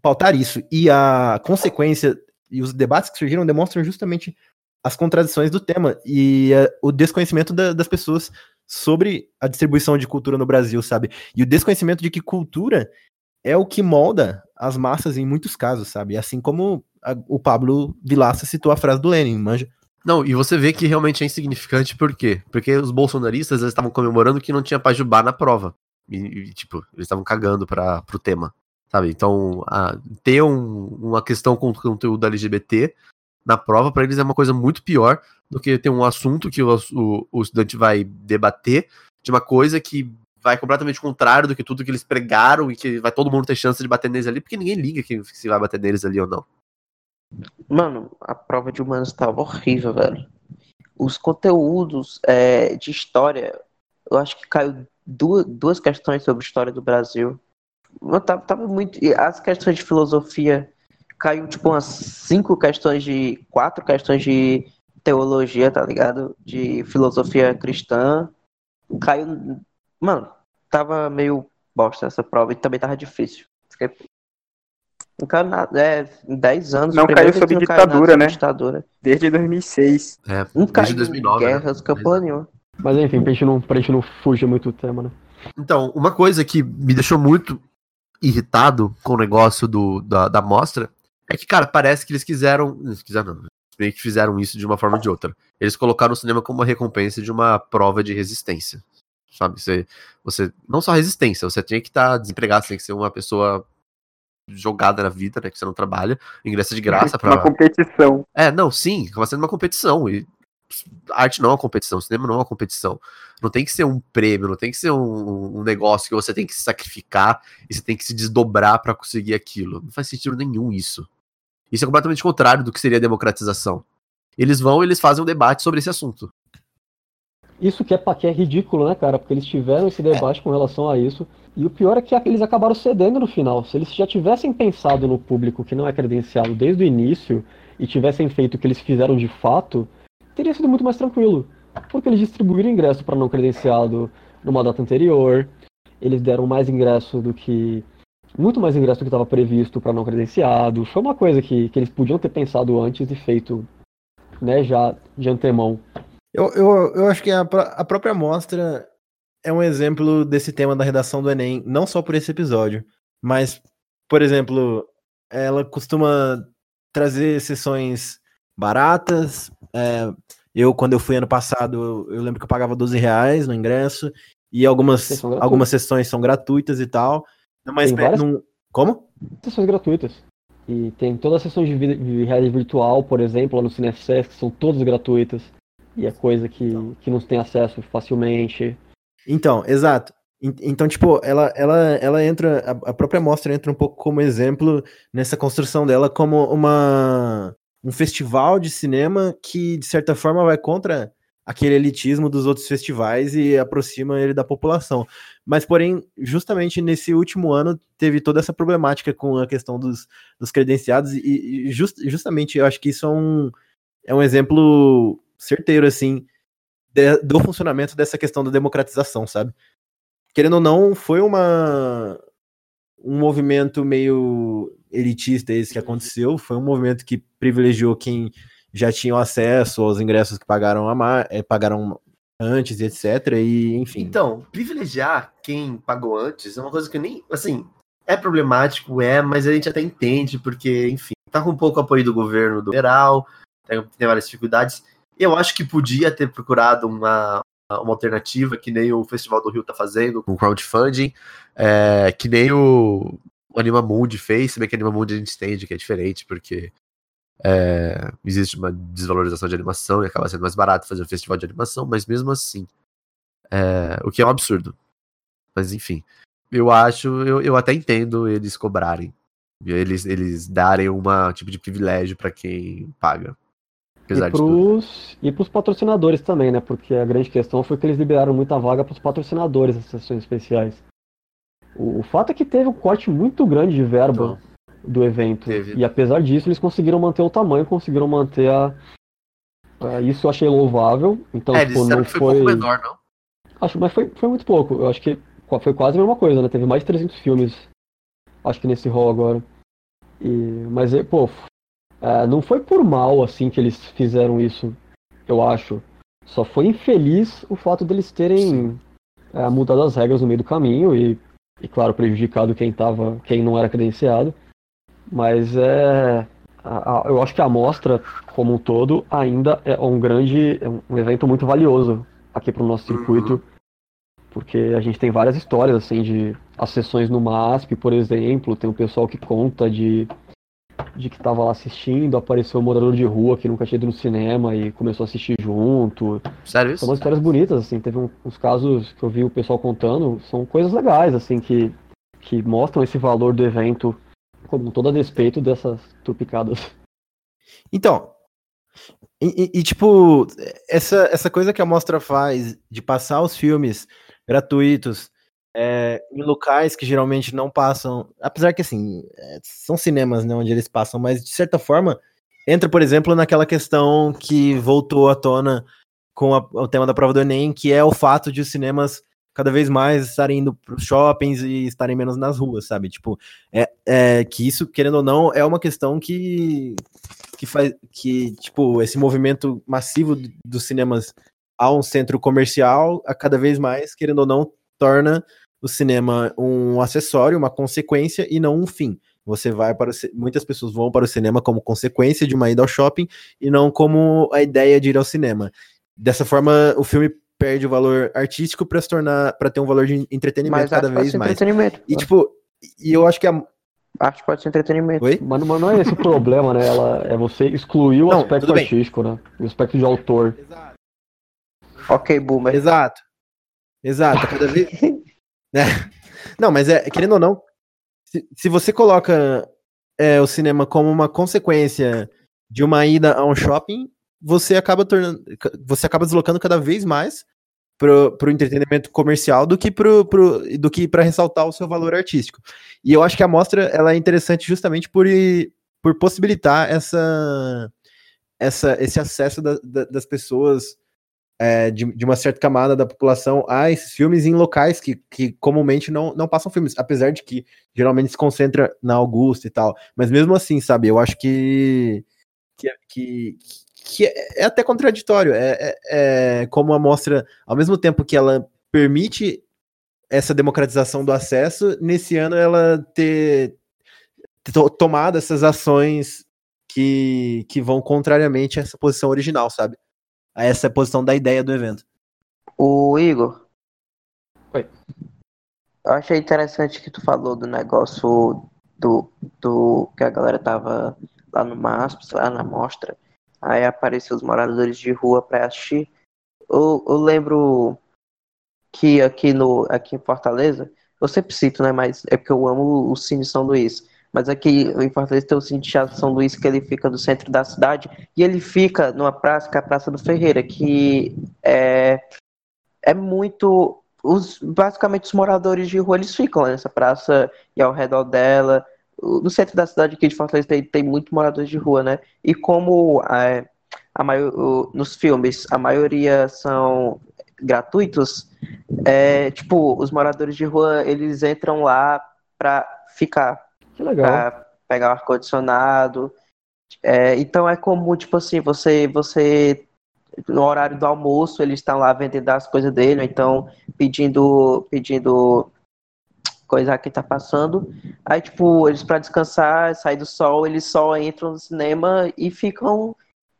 pautar isso. E a consequência e os debates que surgiram demonstram justamente as contradições do tema e eh, o desconhecimento da- das pessoas sobre a distribuição de cultura no Brasil, sabe? E o desconhecimento de que cultura é o que molda as massas em muitos casos, sabe? Assim como a- o Pablo Vilaça citou a frase do Lenin, manja. Não, e você vê que realmente é insignificante, por quê? Porque os bolsonaristas eles estavam comemorando que não tinha Pajubá na prova. E, e, tipo, eles estavam cagando para pro tema, sabe? Então, a- ter um- uma questão com conteúdo LGBT na prova, para eles é uma coisa muito pior do que ter um assunto que o, o, o estudante vai debater de uma coisa que vai completamente contrário do que tudo que eles pregaram e que vai todo mundo ter chance de bater neles ali, porque ninguém liga que se vai bater neles ali ou não. Mano, a prova de humanos tava horrível, velho. Os conteúdos é, de história, eu acho que caiu duas, duas questões sobre história do Brasil. Mano, tava, tava muito. As questões de filosofia caiu tipo umas cinco questões de. quatro questões de teologia, tá ligado? De filosofia cristã. Caiu. Mano, tava meio bosta essa prova e também tava difícil. Fiquei- Não caiu nada. É, em 10 anos. Não caiu sob não caiu nada ditadura, né? Ditadura. Desde 2006. É, Não desde caiu 2009. né? guerras, campanha nenhuma. Mas enfim, pra gente não, pra gente não fugir muito do tema, né? Então, uma coisa que me deixou muito irritado com o negócio do, da, da mostra é que, cara, parece que eles quiseram. Eles quiseram, não. Meio que fizeram isso de uma forma ou de outra. Eles colocaram o cinema como uma recompensa de uma prova de resistência. Sabe? Você, você não só resistência, você tinha que estar desempregado, você tem que ser uma pessoa jogada na vida, né? Que você não trabalha, ingressa de graça pra. Uma competição. É, não, sim, acaba sendo uma competição. E arte não é uma competição, cinema não é uma competição. Não tem que ser um prêmio, não tem que ser um, um negócio que você tem que se sacrificar e você tem que se desdobrar pra conseguir aquilo. Não faz sentido nenhum isso. Isso é completamente contrário do que seria democratização. Eles vão e eles fazem um debate sobre esse assunto. Isso que é, que é ridículo, né, cara? Porque eles tiveram esse debate com relação a isso. E o pior é que eles acabaram cedendo no final. Se eles já tivessem pensado no público que não é credenciado desde o início e tivessem feito o que eles fizeram de fato, teria sido muito mais tranquilo. Porque eles distribuíram ingresso para não credenciado numa data anterior. Eles deram mais ingresso do que. Muito mais ingresso do que estava previsto para não credenciado. Foi uma coisa que, que eles podiam ter pensado antes e feito né, já de antemão. Eu, eu, eu acho que a, a própria mostra é um exemplo desse tema da redação do Enem, não só por esse episódio, mas, por exemplo, ela costuma trazer sessões baratas. é, eu, quando eu fui ano passado, eu, eu lembro que eu pagava 12 reais no ingresso, e algumas, algumas sessões são gratuitas e tal. Mas Tem várias- não- Como? sessões gratuitas. E tem todas as sessões de, vi- de realidade virtual, por exemplo, lá no CineSesc, que são todas gratuitas. E é coisa que, que não tem acesso facilmente. Então, exato. En- Então, tipo, ela, ela, ela entra, a a própria mostra entra um pouco como exemplo nessa construção dela como uma um festival de cinema que, de certa forma, vai contra aquele elitismo dos outros festivais e aproxima ele da população. Mas, porém, justamente nesse último ano teve toda essa problemática com a questão dos, dos credenciados e, e just- justamente eu acho que isso é um, é um exemplo certeiro, assim, de- do funcionamento dessa questão da democratização, sabe? Querendo ou não, foi uma um movimento meio elitista esse que aconteceu, foi um movimento que privilegiou quem já tinha acesso aos ingressos que pagaram a mais, pagaram antes etc. E enfim. Então, privilegiar quem pagou antes é uma coisa que nem, assim, é problemático, é, mas a gente até entende, porque, enfim, tá com pouco apoio do governo do federal, tem, várias dificuldades. Eu acho que podia ter procurado uma, uma alternativa, que nem o Festival do Rio tá fazendo, com crowdfunding, é, que nem o, o Animamundi fez, se bem que Animamundi a gente entende que é diferente, porque é, existe uma desvalorização de animação e acaba sendo mais barato fazer um festival de animação, mas mesmo assim, é, o que é um absurdo. Mas enfim, eu acho, eu, eu até entendo eles cobrarem, eles, eles darem um tipo de privilégio para quem paga. Apesar e pros, e pros patrocinadores também, né? Porque a grande questão foi que eles liberaram muita vaga pros patrocinadores das sessões especiais. O, o fato é que teve um corte muito grande de verba então, do evento. Teve. E apesar disso, eles conseguiram manter o tamanho, conseguiram manter a. a isso eu achei louvável. Então, é, tipo, não foi. foi... Um pouco menor, não? Acho, mas foi, foi muito pouco. Eu acho que foi quase a mesma coisa, né? Teve mais de 300 filmes, acho que nesse hall agora. E, mas, pô, é, não foi por mal, assim, que eles fizeram isso, eu acho. Só foi infeliz o fato deles terem é, mudado as regras no meio do caminho e, e claro, prejudicado quem tava, quem não era credenciado. Mas é. A, a, eu acho que a mostra, como um todo, ainda é um grande. É um evento muito valioso aqui para o nosso circuito. Uhum. Porque a gente tem várias histórias, assim, de as sessões no MASP, por exemplo, tem o pessoal que conta de de que tava lá assistindo, apareceu um morador de rua que nunca tinha ido no cinema e começou a assistir junto. Sério isso? São umas histórias bonitas, assim, teve um, uns casos que eu vi o pessoal contando, são coisas legais, assim, que, que mostram esse valor do evento como todo a despeito dessas trupicadas. Então, e, e, e, tipo, essa, essa coisa que a mostra faz de passar os filmes gratuitos é, em locais que geralmente não passam, apesar que assim, é, são cinemas né, onde eles passam, mas de certa forma entra, por exemplo, naquela questão que voltou à tona com a, o tema da prova do Enem, que é o fato de os cinemas cada vez mais estarem indo para os shoppings e estarem menos nas ruas, sabe? Tipo, é, é, que isso, querendo ou não, é uma questão que, que faz que, tipo, esse movimento massivo dos cinemas a um centro comercial, a cada vez mais, querendo ou não, torna o cinema um acessório, uma consequência e não um fim. Você vai para o, muitas pessoas vão para o cinema como consequência de uma ida ao shopping e não como a ideia de ir ao cinema. Dessa forma, o filme perde o valor artístico para se tornar para ter um valor de entretenimento Mas cada vez mais. Entretenimento. E tipo, e eu acho que a arte pode ser entretenimento. Oi? Mas, mas não é esse o problema, né? Ela, é você excluir o não, aspecto artístico, né? O aspecto de autor. Exato. Ok, boomer. Exato. Exato. Cada vez, (laughs) né? Não, mas é, querendo ou não, se, se você coloca é, o cinema como uma consequência de uma ida a um shopping, você acaba tornando, você acaba deslocando cada vez mais pro, pro entretenimento comercial do que pro, pro do que para ressaltar o seu valor artístico. E eu acho que a mostra ela é interessante justamente por por possibilitar essa essa esse acesso da, da, das pessoas é, de, de, uma certa camada da população a esses filmes em locais que, que comumente não, não passam filmes, apesar de que geralmente se concentra na Augusta e tal. Mas mesmo assim, sabe, eu acho que, que, que, que é, é até contraditório. É, é, é como a mostra, ao mesmo tempo que ela permite essa democratização do acesso, nesse ano ela ter, ter tomado essas ações que, que vão contrariamente a essa posição original, sabe? a essa posição da ideia do evento. O Igor. Oi. Eu achei interessante que tu falou do negócio do, do que a galera tava lá no MASP, lá na mostra. Aí apareceu os moradores de rua para assistir. Eu, eu lembro que aqui no aqui em Fortaleza, eu sempre cito, né? Mas é porque eu amo o Cine São Luís. Mas aqui em Fortaleza tem o Cine Teatro São Luís, que ele fica no centro da cidade, e ele fica numa praça, que é a Praça do Ferreira, que é, é muito. Os, basicamente, os moradores de rua eles ficam nessa praça e ao redor dela. No centro da cidade aqui de Fortaleza tem, tem muito moradores de rua, né? E como é, a maior, nos filmes a maioria são gratuitos, é, tipo, os moradores de rua eles entram lá pra ficar que legal. Pra pegar o ar-condicionado. É, então é comum, tipo assim, você, você no horário do almoço, eles estão lá vendendo as coisas dele, ou então pedindo, pedindo coisa que tá passando. Aí, tipo, eles pra descansar, sair do sol, eles só entram no cinema e ficam.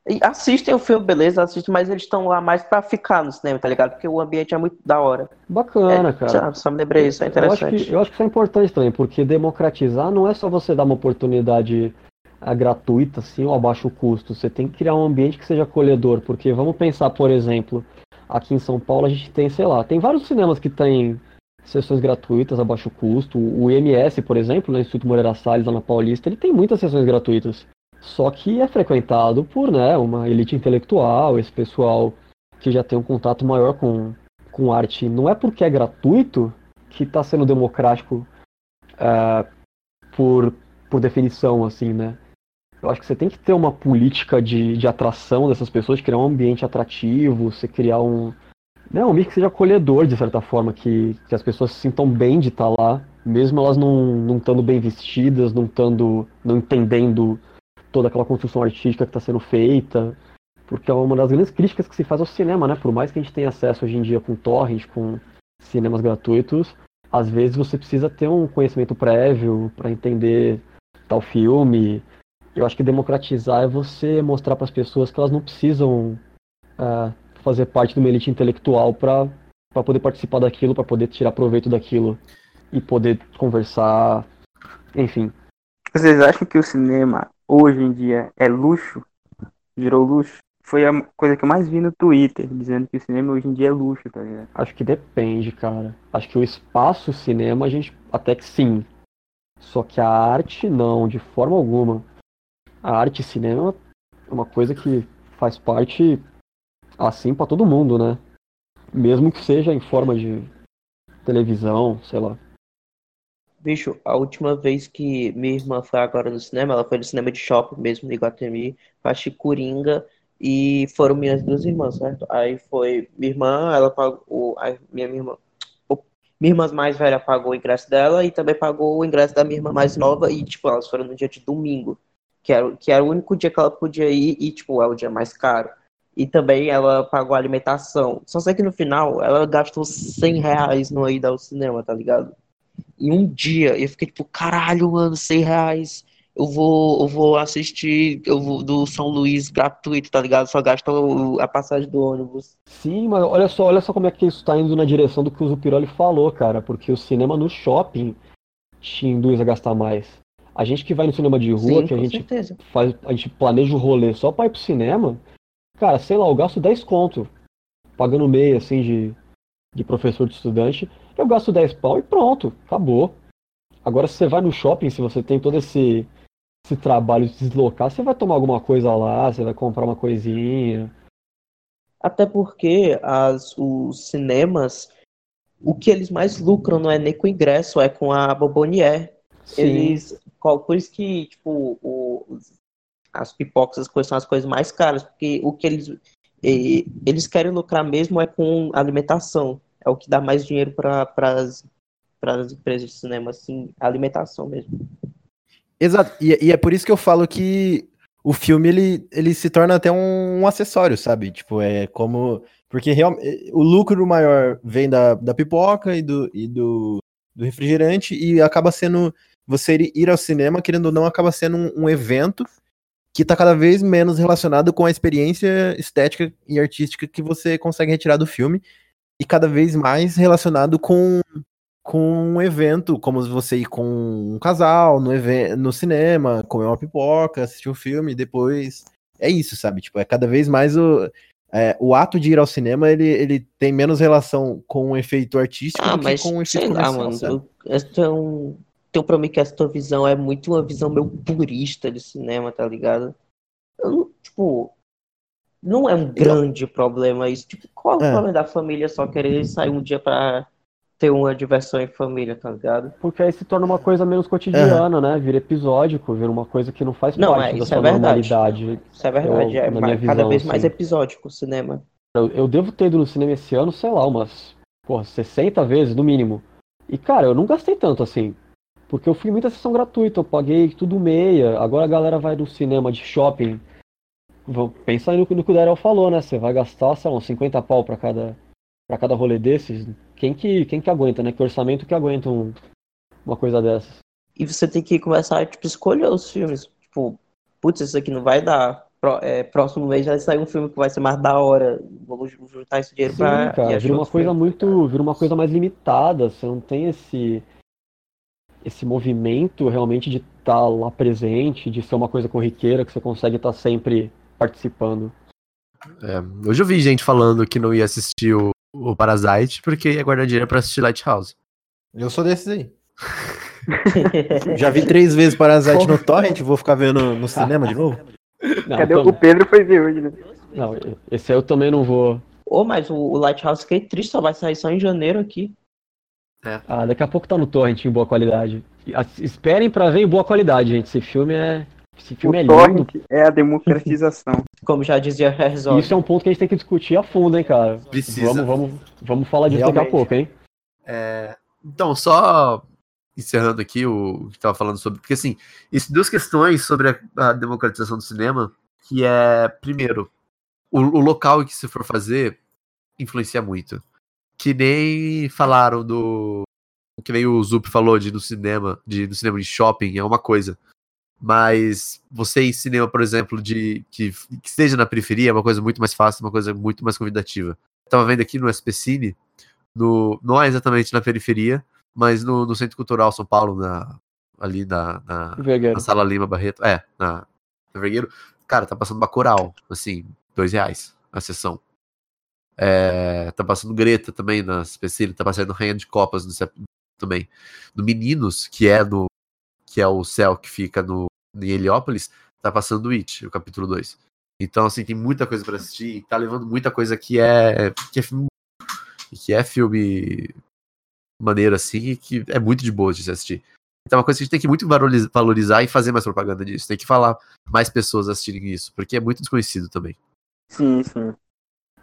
E assistem o filme, beleza, assistem, mas eles estão lá mais pra ficar no cinema, tá ligado? Porque o ambiente é muito da hora. Bacana, É, cara. só me lembrei, isso é Eu acho, interessante. que, eu acho que isso é importante também, porque democratizar não é só você dar uma oportunidade ah, gratuita, assim, ou a baixo custo. Você tem que criar um ambiente que seja acolhedor, porque vamos pensar, por exemplo, aqui em São Paulo a gente tem, sei lá, tem vários cinemas que têm sessões gratuitas a baixo custo. O IMS, por exemplo, no Instituto Moreira Salles, lá na Paulista, ele tem muitas sessões gratuitas. Só que é frequentado por, né, uma elite intelectual, esse pessoal que já tem um contato maior com, com arte. Não é porque é gratuito que está sendo democrático ah, por, por definição, assim, né? Eu acho que você tem que ter uma política de, de atração dessas pessoas, criar um ambiente atrativo, você criar um. Um ambiente que seja acolhedor, de certa forma, que, que as pessoas se sintam bem de estar lá, mesmo elas não não estando bem vestidas, não estando. não entendendo toda aquela construção artística que está sendo feita. Porque é uma das grandes críticas que se faz ao cinema, né? Por mais que a gente tenha acesso hoje em dia com torrent, com cinemas gratuitos, às vezes você precisa ter um conhecimento prévio para entender tal filme. Eu acho que democratizar é você mostrar para as pessoas que elas não precisam ah, fazer parte de uma elite intelectual para poder participar daquilo, para poder tirar proveito daquilo e poder conversar, enfim. Vocês acham que o cinema hoje em dia é luxo? Virou luxo? Foi a coisa que eu mais vi no Twitter, dizendo que o cinema hoje em dia é luxo, tá ligado? Acho que depende, cara. Acho que o espaço cinema a gente até que sim. Só que a arte não, de forma alguma. A arte e cinema é uma coisa que faz parte assim pra todo mundo, né? Mesmo que seja em forma de televisão, sei lá. Bicho, a última vez que minha irmã foi agora no cinema, ela foi no cinema de shopping mesmo, no Iguatemi, assistir Coringa, e foram minhas duas irmãs, certo? Aí foi minha irmã, ela pagou, a minha, minha irmã, minha irmã mais velha pagou o ingresso dela e também pagou o ingresso da minha irmã mais nova, e tipo, elas foram no dia de domingo, que era, que era o único dia que ela podia ir, e tipo, é o dia mais caro. E também ela pagou a alimentação. Só sei que no final ela gastou 100 reais no ida ao cinema, tá ligado? em um dia. E eu fiquei tipo, caralho, mano, 100 reais. Eu vou, eu vou assistir eu vou, do São Luís gratuito, tá ligado? Só gasta a passagem do ônibus. Sim, mas olha só, olha só como é que isso tá indo na direção do que o Zupiroli falou, cara, porque o cinema no shopping te induz a gastar mais. A gente que vai no cinema de rua, Sim, que a gente certeza. faz, a gente planeja o rolê só pra ir pro cinema, cara, sei lá, eu gasto 10 conto, pagando meia, assim, de, de professor de estudante, eu gasto 10 pau e pronto, acabou. Agora, se você vai no shopping, se você tem todo esse, esse trabalho de deslocar, você vai tomar alguma coisa lá, você vai comprar uma coisinha. Até porque as, os cinemas, o que eles mais lucram não é nem com o ingresso, é com a Bobonier. Sim, Eles, por isso que, tipo, o- os- as pipocas, as coisas são as coisas mais caras, porque o que eles, eles querem lucrar mesmo é com alimentação. É o que dá mais dinheiro para as empresas de cinema, assim, alimentação mesmo. Exato. E, e é por isso que eu falo que o filme ele, ele se torna até um, um acessório, sabe? Tipo, é como. Porque real, eh, o lucro maior vem da, da pipoca e, do, e do, do refrigerante e acaba sendo. Você ir ao cinema, querendo ou não, acaba sendo um, um evento que tá cada vez menos relacionado com a experiência estética e artística que você consegue retirar do filme e cada vez mais relacionado com com um evento, como você ir com um casal no, even- no cinema, comer uma pipoca, assistir um filme, depois. É isso, sabe? Tipo, é cada vez mais o. é, o ato de ir ao cinema, ele, ele tem menos relação com o efeito artístico Ah, do que mas com o efeito sei lá, mano. eu- é um. Tenho pra mim que essa tua visão é muito uma visão meio purista de cinema, tá ligado? Eu não- tipo, não é um grande problema isso. Tipo, qual é o É. problema da família só querer sair um dia pra ter uma diversão em família, tá ligado? Porque aí se torna uma coisa menos cotidiana, né? Vira episódico, vira uma coisa que não faz Não, parte é, da isso sua é verdade. normalidade. Isso é verdade. Eu- é mais- minha cada visão, vez mais assim. episódico o cinema. Eu, eu devo ter ido no cinema esse ano, sei lá, umas porra, 60 vezes no mínimo. E cara, eu não gastei tanto assim. Porque eu fui muita sessão gratuita, eu paguei tudo meia. Agora a galera vai no cinema de shopping. Pensa aí no, que- no que o Darel falou, né? Você vai gastar, sei lá, uns 50 pau pra cada, pra cada rolê desses. Quem que, quem que aguenta, né? Que orçamento que aguenta um, uma coisa dessas. E você tem que começar a tipo, escolher os filmes. Tipo, putz, isso aqui não vai dar. Pró- é, próximo mês vai sair um filme que vai ser mais da hora. Vou ju- juntar esse dinheiro Sim, pra. cara, vira uma coisa filme. muito, vira uma coisa mais limitada, você não tem esse esse movimento realmente de estar lá presente, de ser uma coisa corriqueira que você consegue estar sempre participando. É, hoje eu vi gente falando que não ia assistir o, o Parasite porque ia guardar dinheiro pra assistir Lighthouse. Eu sou desses aí. (laughs) Já vi três vezes Parasite no Torrent, vou ficar vendo no (laughs) cinema de novo? Não, Cadê tam- o Pedro foi ver hoje, né? não, esse aí eu também não vou. Ô, mas o, o Lighthouse que é triste, só vai sair só em janeiro aqui. Ah, daqui a pouco tá no torrent em boa qualidade. Esperem pra ver em boa qualidade, gente. Esse filme é esse filme é o lindo. torrent é a democratização. (laughs) Como já dizia Herzog. Isso é um ponto que a gente tem que discutir a fundo, hein, cara. Precisa. Vamos, vamos, vamos falar disso daqui a Realmente. pouco, hein? É, então, só encerrando aqui o que estava falando sobre. Porque, assim, isso duas questões sobre a, a democratização do cinema, que é, primeiro, o, o local em que se for fazer influencia muito. Que nem falaram do. Que nem o Zup falou de no cinema, de no cinema em shopping, é uma coisa. Mas você em cinema, por exemplo, de que, que esteja na periferia é uma coisa muito mais fácil, uma coisa muito mais convidativa. Tava vendo aqui no SP Cine, no, não é exatamente na periferia, mas no, no Centro Cultural São Paulo, na, ali na, na, na Sala Lima Barreto, é, na, na Vergueiro, cara, tá passando Bacurau, assim, dois reais a sessão. É, tá passando Greta também na Specine, tá passando Rainha de Copas no, também. No Meninos, que é no que é o céu que fica no em Heliópolis, tá passando It, o capítulo 2. Então, assim, tem muita coisa pra assistir, e tá levando muita coisa que é que é filme que é filme maneiro assim, e que é muito de boa de se assistir. Então é uma coisa que a gente tem que muito valoriz- valorizar e fazer mais propaganda disso. Tem que falar mais pessoas assistirem isso, porque é muito desconhecido também. Sim, sim.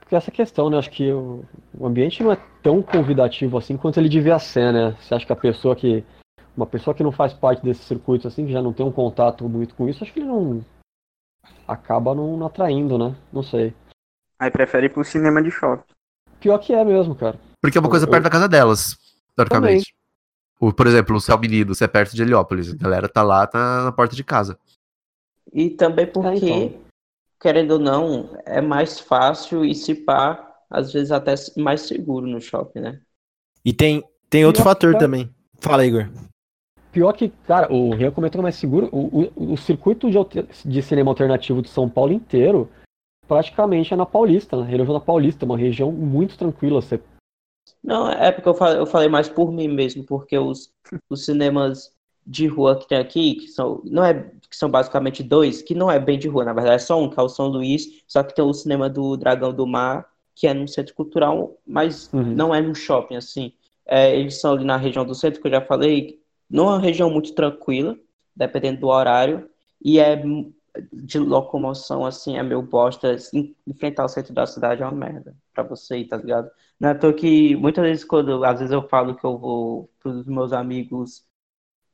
Porque essa questão, né? Acho que o, o ambiente não é tão convidativo assim quanto ele devia ser, né? Você acha que a pessoa que. Uma pessoa que não faz parte desses circuitos assim, que já não tem um contato muito com isso, acho que ele não. Acaba não, não atraindo, né? Não sei. Aí prefere ir pro cinema de shopping. Pior que é mesmo, cara. Porque é uma coisa Eu- perto da casa delas, teoricamente. O, por exemplo, o Céu Menino, você é perto de Heliópolis. A galera tá lá, tá na porta de casa. E também porque, então. Querendo ou não, é mais fácil e se pá, às vezes até mais seguro no shopping, né? E tem, tem outro E fator outra- também. Fala, Igor. Pior que, cara, o Rian comentou mais seguro. O, o, o circuito de, de cinema alternativo de São Paulo inteiro praticamente é na Paulista, na região da Paulista, uma região muito tranquila. Você Não, é porque eu falei, eu falei mais por mim mesmo, porque os, os cinemas de rua que tem aqui, que são, não é, que são basicamente dois, que não é bem de rua, na verdade é só um, que é o São Luís, só que tem o cinema do Dragão do Mar, que é num centro cultural, mas Uhum. não é num shopping, assim. É, eles são ali na região do centro, que eu já falei, numa região muito tranquila, dependendo do horário, e é de locomoção, assim, é meio bosta. Assim, enfrentar o centro da cidade é uma merda pra você ir, tá ligado? Não é que muitas vezes, quando às vezes eu falo que eu vou pros meus amigos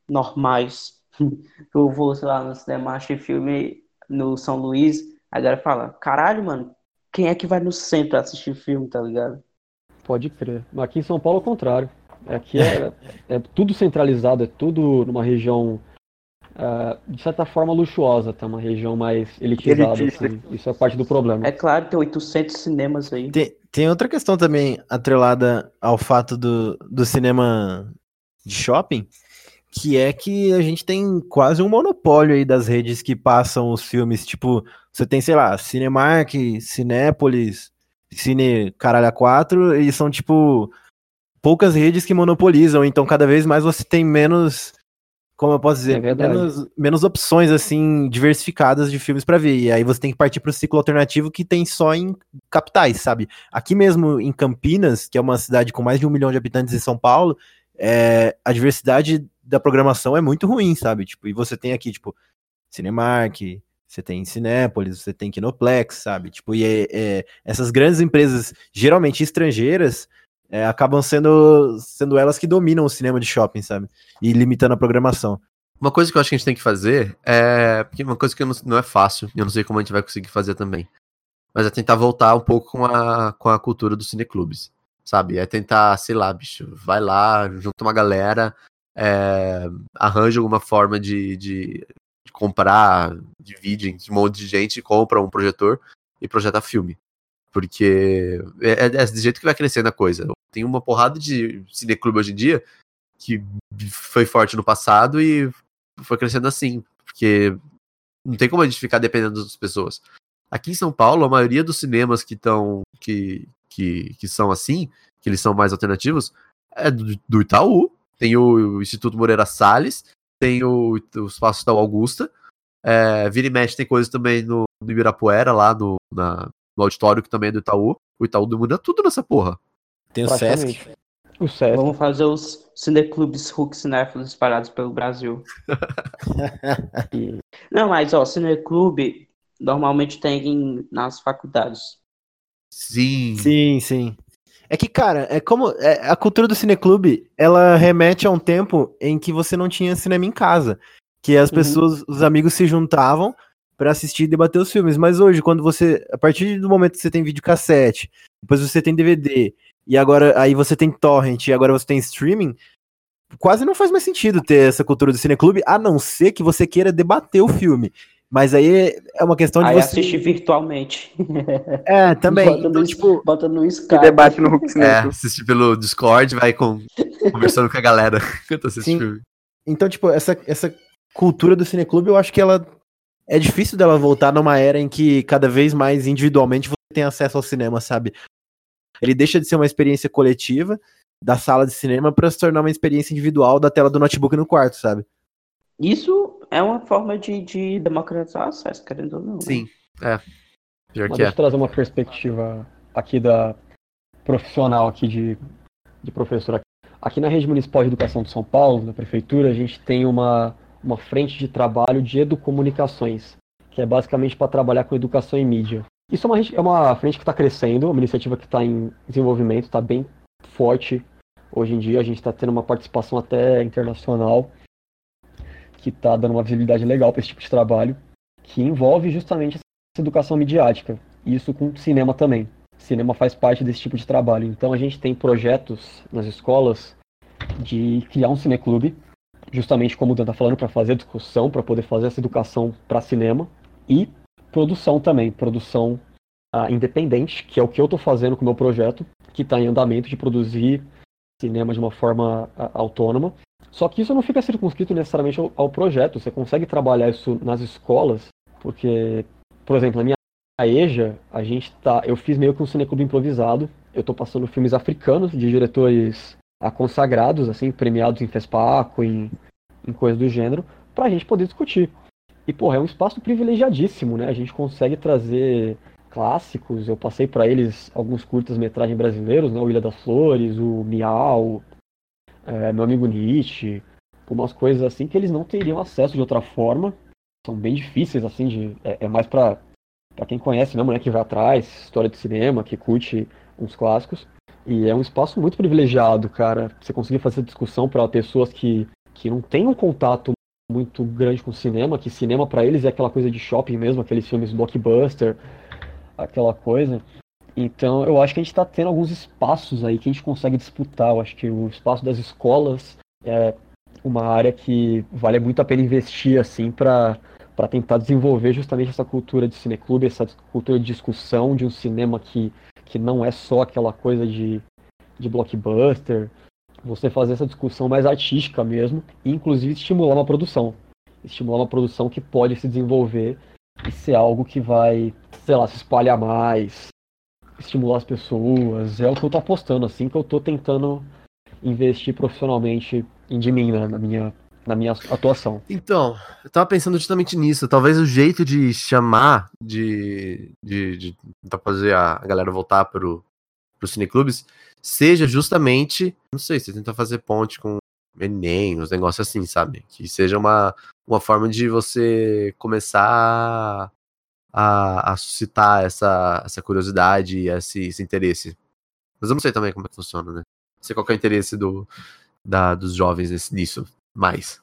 normais, (laughs) eu vou, sei lá, no cinema, assistir filme no São Luís, a galera fala, caralho, mano, quem é que vai no centro assistir filme, tá ligado? pode crer. Mas aqui em São Paulo é o contrário. Aqui é, (laughs) é tudo centralizado, é tudo numa região, ah, de certa forma, luxuosa, tá? Uma região mais elitizada, assim. Isso é parte do problema. É claro, tem 800 cinemas aí. Tem, tem outra questão também atrelada ao fato do, do cinema de shopping, que é que a gente tem quase um monopólio aí das redes que passam os filmes. Tipo, você tem, sei lá, Cinemark, Cinépolis, Cine Caralho 4, e são, tipo, poucas redes que monopolizam. Então, cada vez mais você tem menos. Como eu posso É dizer? verdade. menos, menos opções, assim, diversificadas de filmes pra ver. E aí você tem que partir pro ciclo alternativo que tem só em capitais, sabe? Aqui mesmo em Campinas, que é uma cidade com mais de um milhão de habitantes em São Paulo, é, a diversidade da programação é muito ruim, sabe? Tipo, e você tem aqui, tipo, Cinemark, você tem Cinépolis, você tem Kinoplex, sabe? Tipo, e é- é, essas grandes empresas, geralmente estrangeiras, é, acabam sendo, sendo elas que dominam o cinema de shopping, sabe? E limitando a programação. Uma coisa que eu acho que a gente tem que fazer é. Porque uma coisa que não, não é fácil, e eu não sei como a gente vai conseguir fazer também. Mas é tentar voltar um pouco com a, com a cultura dos cineclubes. Sabe? É tentar, sei lá, bicho, vai lá, junta uma galera, é, arranja alguma forma de, de, de comprar, divide, um monte de gente compra um projetor e projeta filme. Porque é, é desse jeito que vai crescendo a coisa. Tem uma porrada de cineclube hoje em dia que foi forte no passado e foi crescendo assim. Porque não tem como a gente ficar dependendo das pessoas. Aqui em São Paulo, a maioria dos cinemas que estão. Que, que, que são assim, que eles são mais alternativos, é do, do Itaú. Tem o, Instituto Moreira Salles, tem o, o Espaço da Augusta. É, vira e mexe tem coisas também no, no Ibirapuera, lá no, na, no auditório que também é do Itaú. O Itaú domina tudo nessa porra. Tem o Sesc. O Sesc. Vamos fazer os cineclubes Hulk cinéfilos espalhados pelo Brasil. (laughs) Não, mas ó, cineclube normalmente tem nas faculdades. Sim. Sim, sim. É que, cara, é como. é- a cultura do cineclube, ela remete a um tempo em que você não tinha cinema em casa. Que as Uhum. pessoas, os amigos se juntavam pra assistir e debater os filmes. Mas hoje, quando você. A partir do momento que você tem videocassete, depois você tem DVD, e agora aí você tem torrent, e agora você tem streaming. Quase não faz mais sentido ter essa cultura do cineclube, a não ser que você queira debater o filme. Mas aí é uma questão de Aí você. assistir virtualmente. (laughs) É, também. Bota Então, no, tipo, bota no Que Skype. debate no É, assistir pelo Discord, vai com, conversando com a galera (laughs) assiste Sim. filme. Então, tipo, essa, essa cultura do cineclube, eu acho que ela é difícil dela voltar numa era em que cada vez mais individualmente você tem acesso ao cinema, sabe? Ele deixa de ser uma experiência coletiva da sala de cinema para se tornar uma experiência individual da tela do notebook no quarto, sabe? Isso é uma forma de, de democratizar o acesso, querendo ou não. né? Sim, é. Pior Mas que deixa é. eu trazer uma perspectiva aqui da profissional aqui de, de professor. Aqui na Rede Municipal de Educação de São Paulo, na prefeitura, a gente tem uma, uma frente de trabalho de educomunicações, que é basicamente para trabalhar com educação e mídia. Isso é uma, é uma frente que está crescendo, uma iniciativa que está em desenvolvimento, está bem forte hoje em dia. A gente está tendo uma participação até internacional, que está dando uma visibilidade legal para esse tipo de trabalho, que envolve justamente essa educação midiática. Isso com cinema também. Cinema faz parte desse tipo de trabalho. Então a gente tem projetos nas escolas de criar um cineclube, justamente como o Dan está falando, para fazer discussão, para poder fazer essa educação para cinema. E produção também, produção ah, independente, que é o que eu estou fazendo com o meu projeto, que está em andamento de produzir cinema de uma forma ah, autônoma. Só que isso não fica circunscrito necessariamente ao, ao projeto. Você consegue trabalhar isso nas escolas, porque, por exemplo, na minha EJA, a gente tá. Eu fiz meio que um cineclube improvisado. Eu tô passando filmes africanos de diretores consagrados, assim, premiados em FESPACO, em, em coisas do gênero, pra gente poder discutir. E, porra, é um espaço privilegiadíssimo, né? A gente consegue trazer clássicos. Eu passei pra eles alguns curtas-metragens brasileiros, né? O Ilha das Flores, o Miau, é, Meu Amigo Nietzsche, umas coisas assim que eles não teriam acesso de outra forma. São bem difíceis, assim, de. É, é mais pra, pra quem conhece mesmo, né? Que vai atrás, história de cinema, que curte uns clássicos. E é um espaço muito privilegiado, cara. Você conseguir fazer discussão para pessoas que, que não têm um contato muito grande com cinema, que cinema para eles é aquela coisa de shopping mesmo, aqueles filmes blockbuster, aquela coisa. Então eu acho que a gente está tendo alguns espaços aí que a gente consegue disputar. Eu acho que o espaço das escolas é uma área que vale muito a pena investir assim para para tentar desenvolver justamente essa cultura de cineclube, essa cultura de discussão de um cinema que, que não é só aquela coisa de, de blockbuster, você fazer essa discussão mais artística mesmo, e inclusive estimular uma produção. Estimular uma produção que pode se desenvolver e ser algo que vai, sei lá, se espalhar mais, estimular as pessoas. É o que eu tô apostando, assim, que eu tô tentando investir profissionalmente em de mim, né, na minha, na minha atuação. Então, eu tava pensando justamente nisso. Talvez o jeito de chamar, de, de, de fazer a galera voltar pro, pro cineclubes, seja justamente, não sei, você tentar fazer ponte com Enem, uns negócios assim, sabe? Que seja uma, uma forma de você começar a, a suscitar essa, essa curiosidade e esse, esse interesse. Mas eu não sei também como é que funciona, né? Não sei qual que é o interesse do, da, dos jovens nesse, nisso, mais.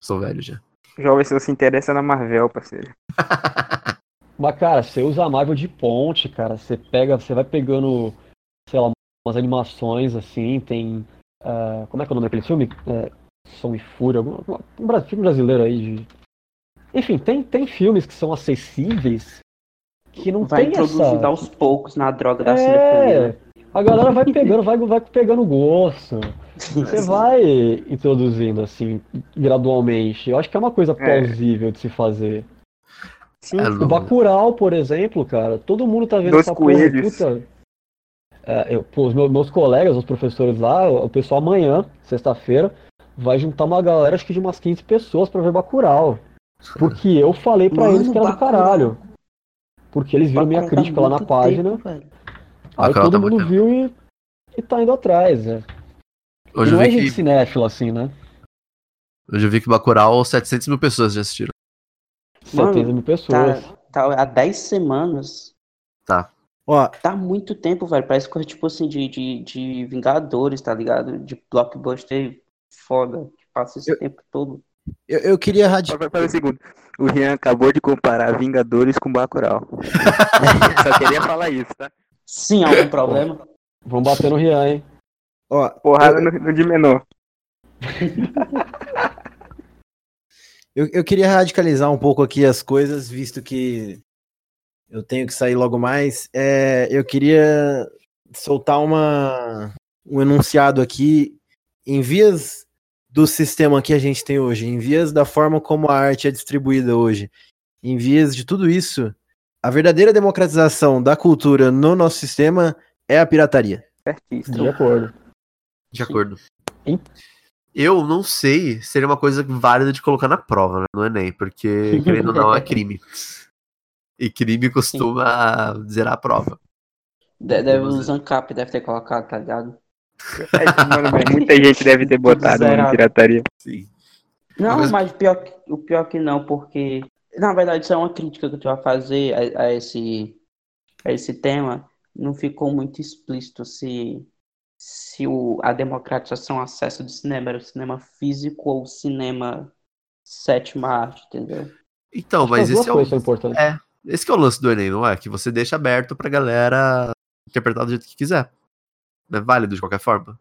Sou velho já. Jovem, se você se interessa na Marvel, parceiro. (laughs) Mas, cara, você usa a Marvel de ponte, cara. Você pega, você vai pegando, sei lá, umas animações assim, tem. ah, como é que é o nome daquele filme? É, Som e Fúria, algum- um filme brasileiro aí de. Enfim, tem, tem filmes que são acessíveis que não Vai tem introduzindo essa. aos poucos na droga da cinefilia. É, a galera vai pegando, vai, vai pegando gosto. Você (laughs) vai introduzindo assim, gradualmente. Eu acho que é uma coisa plausível de se fazer. Sim, É, O Bacurau, por exemplo, cara, todo mundo tá vendo Dos essa porra, coelhos. puta. É, eu, pô, os meus, meus colegas, os professores lá, o pessoal amanhã, sexta-feira, vai juntar uma galera, acho que de umas 15 pessoas pra ver Bacurau. Porque eu falei pra Mano, eles que era do caralho. Porque eles viram minha tá crítica lá na página, tempo, velho. aí todo tá mundo viu e, e tá indo atrás, né? Hoje eu, não é vi gente que, cinéfila assim, né? hoje eu vi que Bacurau 700 mil pessoas já assistiram. Mano, 70 mil pessoas. Tá, tá há 10 semanas. Ó, Tá muito tempo, velho. Parece coisa tipo assim de, de, de Vingadores, tá ligado? De blockbuster foda. Que passa esse Eu- tempo todo. Eu, eu queria radical. Para, um segundo. O Rian acabou de comparar Vingadores com Bacurau. Só queria falar isso, tá? Sim, algum problema? Vamos bater no Rian, hein? Ó, Porrada no, no de menor. (laughs) Eu, eu queria radicalizar um pouco aqui as coisas, visto que eu tenho que sair logo mais. É, eu queria soltar uma, um enunciado aqui em vias do sistema que a gente tem hoje, em vias da forma como a arte é distribuída hoje, em vias de tudo isso, a verdadeira democratização da cultura no nosso sistema é a pirataria. Certíssimo. De acordo. De acordo. Eu não sei se seria uma coisa válida de colocar na prova, né, no Enem, porque, querendo ou não, é crime. E crime costuma zerar a prova. De- Deve, o Vamos ver. Zancap deve ter colocado, tá ligado? Mano, muita gente deve ter botado em pirataria. Sim. Não, Mas- mas pior que- o pior que não, porque. Na verdade, isso é uma crítica que eu tenho a fazer a, a esse, a esse tema. Não ficou muito explícito se, se o, a democratização, o acesso do cinema era o cinema físico ou o cinema sétima arte, entendeu? Então, mas esse é, o, é, esse que é o lance do Enem, não é? Que você deixa aberto pra galera interpretar do jeito que quiser. É válido de qualquer forma.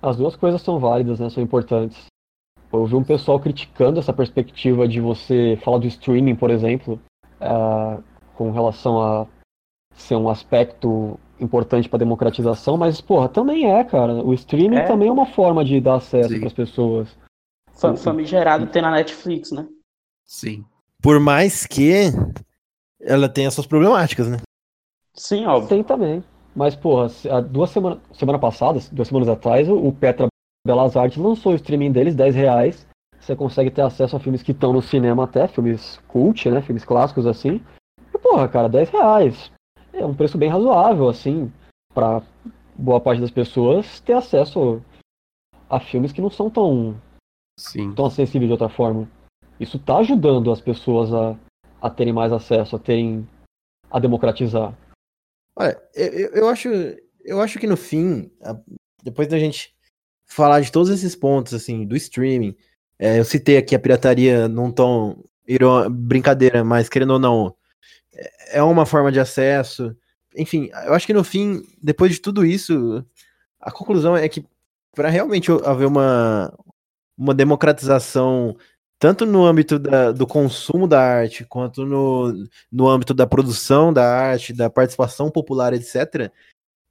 As duas coisas são válidas, né? São importantes. Eu vi um pessoal criticando essa perspectiva de você falar do streaming, por exemplo, ah, com relação a ser um aspecto importante para democratização, mas, porra, também é, cara. O streaming É. também é uma forma de dar acesso para as pessoas. Fa- Famigerado ter na Netflix, né? Sim. Por mais que ela tenha suas problemáticas, né? Sim, óbvio. Tem também. Mas, porra, duas semanas, semana passada, duas semanas atrás, o Petra Belas Artes lançou o streaming deles, 10 reais. Você consegue ter acesso a filmes que estão no cinema até, filmes cult, né? Filmes clássicos assim. E, porra, cara, 10 reais. É um preço bem razoável, assim, pra boa parte das pessoas ter acesso a filmes que não são tão, Sim. tão acessíveis de outra forma. Isso tá ajudando as pessoas a, a terem mais acesso, a terem. a democratizar. Olha, eu, eu- acho, eu acho que no fim, depois da gente falar de todos esses pontos, assim, do streaming, é, eu citei aqui a pirataria num tom irô- brincadeira, mas querendo ou não, é é uma forma de acesso. Enfim, eu acho que no fim, depois de tudo isso, a conclusão é que para realmente haver uma, uma democratização, tanto no âmbito da- do consumo da arte, quanto no, no âmbito da produção da arte, da participação popular, etc.,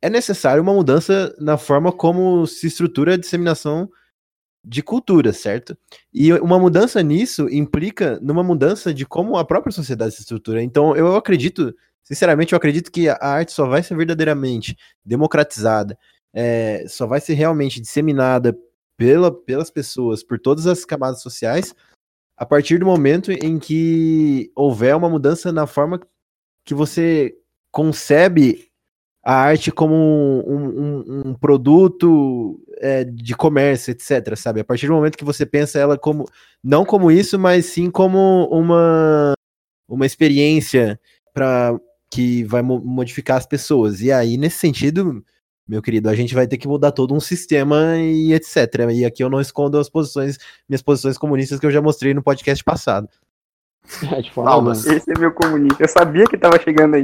é necessário uma mudança na forma como se estrutura a disseminação de cultura, certo? E uma mudança nisso implica numa mudança de como a própria sociedade se estrutura. Então, eu acredito, sinceramente, eu acredito que a arte só vai ser verdadeiramente democratizada, é, só vai ser realmente disseminada pela, pelas pessoas, por todas as camadas sociais, a partir do momento em que houver uma mudança na forma que você concebe a arte como um, um- um produto é, de comércio, etc, sabe? A partir do momento que você pensa ela como, não como isso, mas sim como uma, uma experiência para que vai mo- modificar as pessoas. E aí, nesse sentido, meu querido, a gente vai ter que mudar todo um sistema e etc. E aqui eu não escondo as posições, minhas posições comunistas que eu já mostrei no podcast passado. (laughs) É, de forma Palmas. alguma. Esse é meu comunista. Eu sabia que tava chegando aí.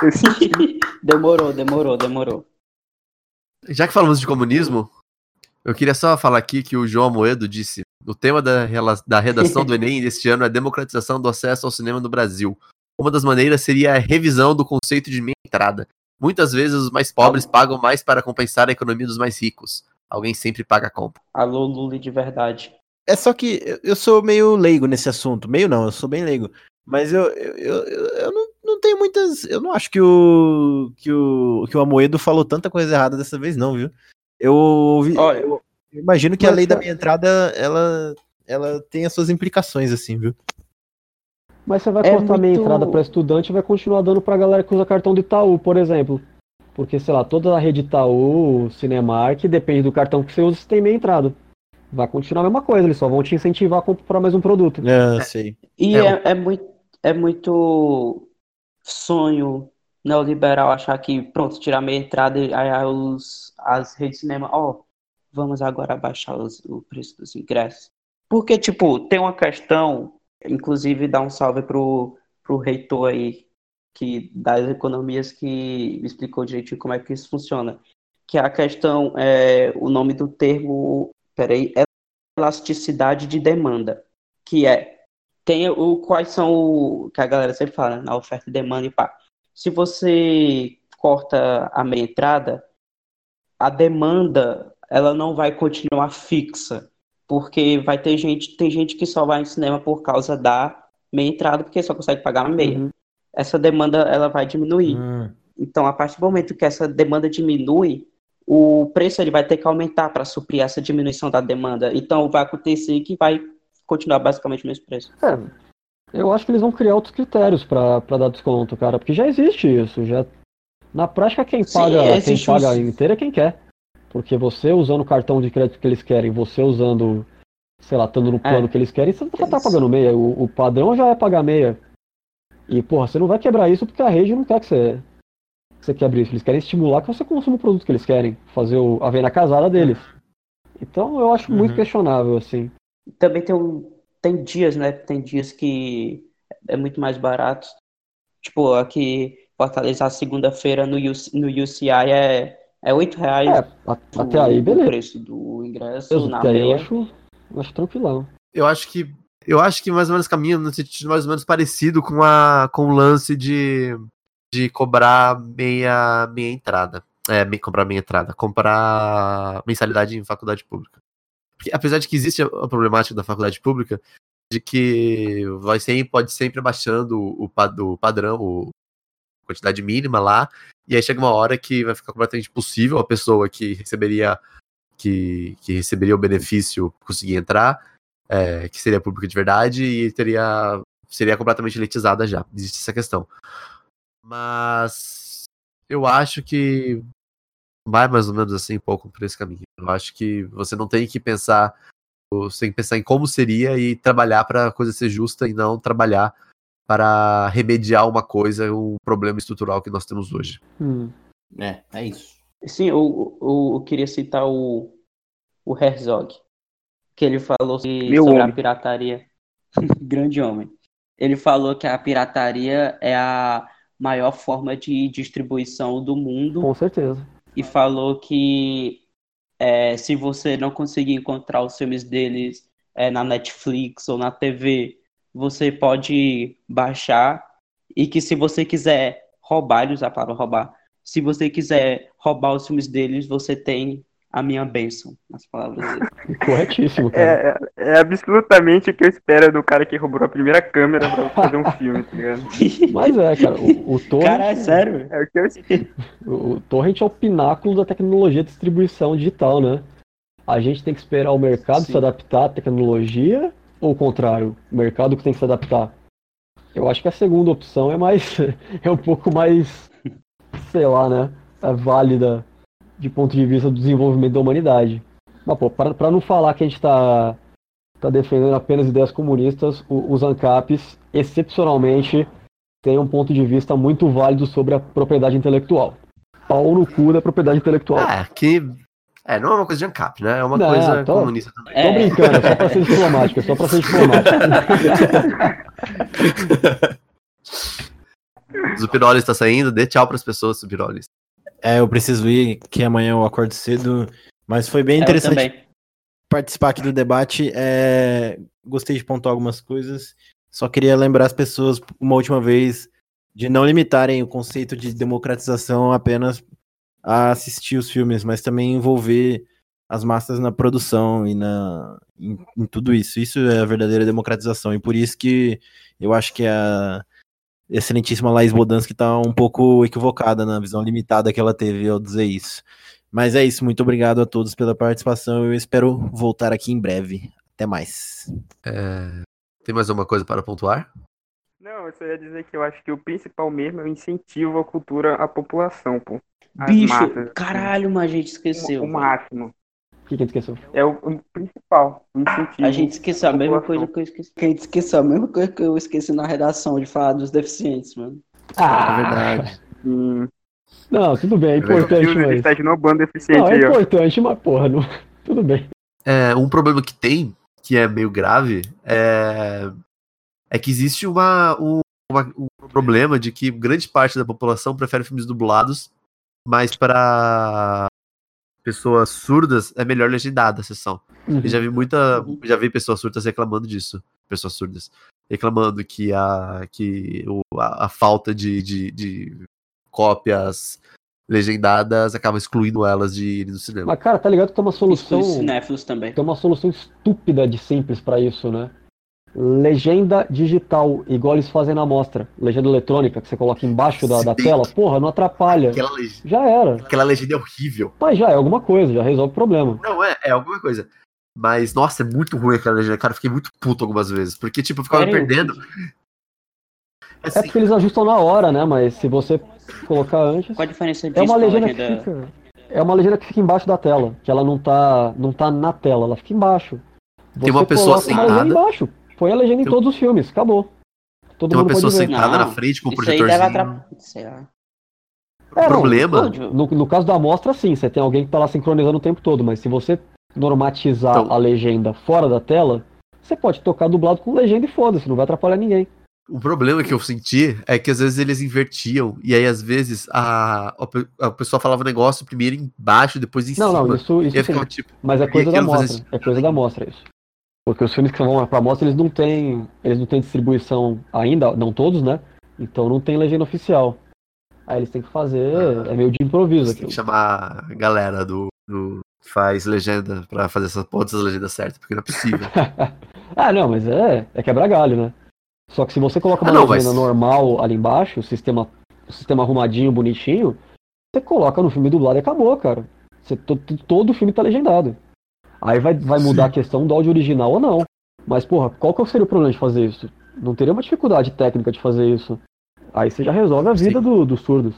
Eu senti. (laughs) demorou, demorou, demorou. Já que falamos de comunismo, Eu queria só falar aqui que o João Amoedo disse: o tema da, da redação do (laughs) Enem deste ano é democratização do acesso ao cinema no Brasil. Uma das maneiras seria a revisão do conceito de meia entrada. Muitas vezes os mais pobres pagam mais para compensar a economia dos mais ricos. Alguém sempre paga a conta. Alô, Lula de verdade. É só que eu- eu sou meio leigo nesse assunto. Meio não, eu sou bem leigo. Mas eu, eu, eu, eu não, não tenho muitas. Eu não acho que o, que o. que o Amoedo falou tanta coisa errada dessa vez, não, viu? Eu ouvi. Olha, eu imagino que a lei da cara- minha entrada, ela, ela tem as suas implicações, assim, viu? Mas você vai É cortar meia muito- entrada para estudante e vai continuar dando pra galera que usa cartão do Itaú, por exemplo. Porque, sei lá, toda a rede Itaú, Cinemark, depende do cartão que você usa, você tem meia entrada. Vai continuar a mesma coisa, eles só vão te incentivar a comprar mais um produto. É, sei. E É, é, é muito, é muito sonho neoliberal achar que, pronto, tirar meia entrada e aí os, as redes de cinema, ó, vamos agora baixar os- o preço dos ingressos. Porque, tipo, tem uma questão, inclusive dá um salve pro, pro reitor aí, que das economias que explicou direitinho como é que isso funciona. Que a questão é o nome do termo, peraí, é elasticidade de demanda, que é tem o quais são o que a galera sempre fala, né, na oferta e demanda e pá. Se você corta a meia entrada, a demanda ela não vai continuar fixa, porque vai ter gente, tem gente que só vai no cinema por causa da meia entrada, porque só consegue pagar a meia. Uhum. Essa demanda ela vai diminuir. Hum. Então, a partir do momento que essa demanda diminui, o preço ele vai ter que aumentar para suprir essa diminuição da demanda. Então, vai acontecer que vai continuar basicamente o mesmo preço. É, eu acho que eles vão criar outros critérios pra dar desconto, cara, porque já existe isso. Já... Na prática, quem Sim, paga, quem paga os- inteiro é quem quer. Porque você usando o cartão de crédito que eles querem, você usando, sei lá, estando no plano que eles querem, você já tá pagando meia. O, o padrão já é pagar meia. E, porra, você não vai quebrar isso porque a rede não quer que você, que você quebre isso. Eles querem estimular que você consuma o produto que eles querem. Fazer o, a venda casada deles. Então eu acho muito Uhum. questionável, assim. Também tem, um, tem dias, né? Tem dias que é muito mais barato. Tipo, aqui, Fortaleza, segunda-feira no, UC, no UCI é, é 8 reais É, a- o, até aí, o beleza. preço do ingresso na Até aí eu acho, eu acho tranquilão. Eu acho que. Eu acho que mais ou menos caminha no sentido mais ou menos parecido com, a, com o lance de, de cobrar meia, meia entrada. É, me- comprar meia entrada. Comprar mensalidade em faculdade pública. Porque, apesar de que existe a, a problemática da faculdade pública, de que vai sempre, pode sempre abaixando o, pa- o padrão, o, quantidade mínima lá, e aí chega uma hora que vai ficar completamente impossível a pessoa que receberia que, que receberia o benefício conseguir entrar, é, que seria pública de verdade e teria seria completamente elitizada já. Existe essa questão. Mas eu acho que vai mais ou menos assim um pouco por esse caminho. Eu acho que você não tem que pensar, você tem que pensar em como seria e trabalhar para a coisa ser justa e não trabalhar para remediar uma coisa, um problema estrutural que nós temos hoje. Hum. É, é isso. Sim, eu, eu, eu queria citar o, o Herzog, que ele falou que- Meu sobre a homem. pirataria. (laughs) Grande homem. Ele falou que a pirataria é a maior forma de distribuição do mundo Com certeza. e falou que é, se você não conseguir encontrar os filmes deles é, na Netflix ou na TV, você pode baixar e que se você quiser roubar, ele usa a palavra roubar, se você quiser roubar os filmes deles, você tem a minha bênção, nas palavras dele. (laughs) Corretíssimo, cara. É, é absolutamente o que eu espero do cara que roubou a primeira câmera pra fazer um filme, tá ligado? (laughs) Mas é, cara, o, o Torrent, Cara, é sério? É o que eu espero. o, o Torrent é o pináculo da tecnologia de distribuição digital, né? A gente tem que esperar o mercado Sim. se adaptar à tecnologia ou o contrário, o mercado que tem que se adaptar? Eu acho que a segunda opção é mais (laughs) é um pouco mais sei lá, né, é válida de ponto de vista do desenvolvimento da humanidade. Mas pô, para não falar que a gente tá tá defendendo apenas ideias comunistas, o- os ANCAPs excepcionalmente têm um ponto de vista muito válido sobre a propriedade intelectual. Pau no cu da propriedade intelectual. Ah, que. É, não é uma coisa de ANCAP, né? É uma Não, coisa tô- comunista também. Tô É, brincando, é só pra ser diplomático, é só pra ser diplomático. (laughs) Zupirolis está saindo, dê tchau pras pessoas, Zupirolis. É, eu preciso ir, que amanhã eu acordo cedo Mas foi bem Eu interessante participar aqui do debate. é, Gostei de pontuar algumas coisas. Só queria lembrar as pessoas, uma última vez, de não limitarem o conceito de democratização apenas a assistir os filmes, mas também envolver as massas na produção e na, em, em tudo isso. Isso é a verdadeira democratização. E por isso que eu acho que a excelentíssima Laís Bodansky está um pouco equivocada na visão limitada que ela teve ao dizer isso. Mas é isso, muito obrigado a todos pela participação. Eu espero voltar aqui em breve. Até mais. É, Tem mais alguma coisa para pontuar? Não, eu só ia dizer que eu acho que o principal mesmo é o incentivo à cultura à população, pô. As Bicho, massas, assim. caralho, mas a gente esqueceu. O, o máximo. O que, que a gente esqueceu? É o, o principal, o. A gente esqueceu a mesma coisa que eu esqueci. Que a gente esqueceu a mesma coisa que eu esqueci na redação de falar dos deficientes, mano. É verdade. Hum, Não, tudo bem, é verdade. importante, Deus, ele mas. está esnobando deficiente Não, é aí, ó. importante, mas porra, não... (laughs) tudo bem. É, um problema que tem, que é meio grave, é, é que existe uma, um, uma- um problema de que grande parte da população prefere filmes dublados, mas para pessoas surdas é melhor legendada a sessão. Uhum. Eu já vi muita. Uhum. Já vi pessoas surdas reclamando disso. Pessoas surdas. Reclamando que a, que o, a, a falta de, de, de cópias legendadas acaba excluindo elas de ir no cinema. Mas, cara, tá ligado que tem uma solução. Cinéfilos também. Tem uma solução estúpida de simples pra isso, né? Legenda digital, igual eles fazem na mostra. Legenda eletrônica, que você coloca embaixo da, da tela. Porra, não atrapalha. Aquela, leg- Já era. aquela legenda é horrível. Mas já é alguma coisa, já resolve o problema. Não, é, é alguma coisa. Mas, nossa, é muito ruim aquela legenda. Cara, eu fiquei muito puto algumas vezes. Porque, tipo, eu ficava me Sério? perdendo. É Assim, porque eles ajustam na hora, né? Mas se você colocar antes. Qual a diferença disso É uma com a legenda que legenda? fica. É uma legenda que fica embaixo da tela. Que ela não tá, não tá na tela, ela fica embaixo. Tem uma Você pessoa coloca uma legenda sentada. embaixo. Põe a legenda em todos os filmes, acabou. Todo tem uma mundo pessoa sentada Não, na frente com um Isso aí deve projetorzinho. atrapalhar. Sei lá. O É, não, problema. No, no caso da amostra, sim, você tem alguém que tá lá sincronizando o tempo todo, mas se você normatizar Então- a legenda fora da tela, você pode tocar dublado com legenda e foda-se, não vai atrapalhar ninguém. O problema que eu senti é que às vezes eles invertiam, e aí às vezes a, a, pe- a pessoa falava um negócio primeiro embaixo, depois em Não, cima. não, isso, e isso aí sim, ficava tipo, mas é coisa da amostra, isso. é coisa da amostra isso. Porque os filmes que vão pra amostra, eles não têm, eles não têm distribuição ainda, não todos, né? Então não tem legenda oficial. Aí eles têm que fazer, é meio de improviso você tem que chamar a galera do, do faz legenda pra fazer essas pontas das legendas certas, porque não é possível. (laughs) ah, não, mas é, é quebra galho, né? Só que se você coloca uma Ah, não, legenda mas- normal ali embaixo, o sistema, o sistema arrumadinho, bonitinho, você coloca no filme dublado e acabou, cara. Você, to- to- todo o filme tá legendado. Aí vai, vai mudar a questão do áudio original ou não. Mas, porra, qual que seria o problema de fazer isso? Não teria uma dificuldade técnica de fazer isso. Aí você já resolve a vida Sim. do- dos surdos.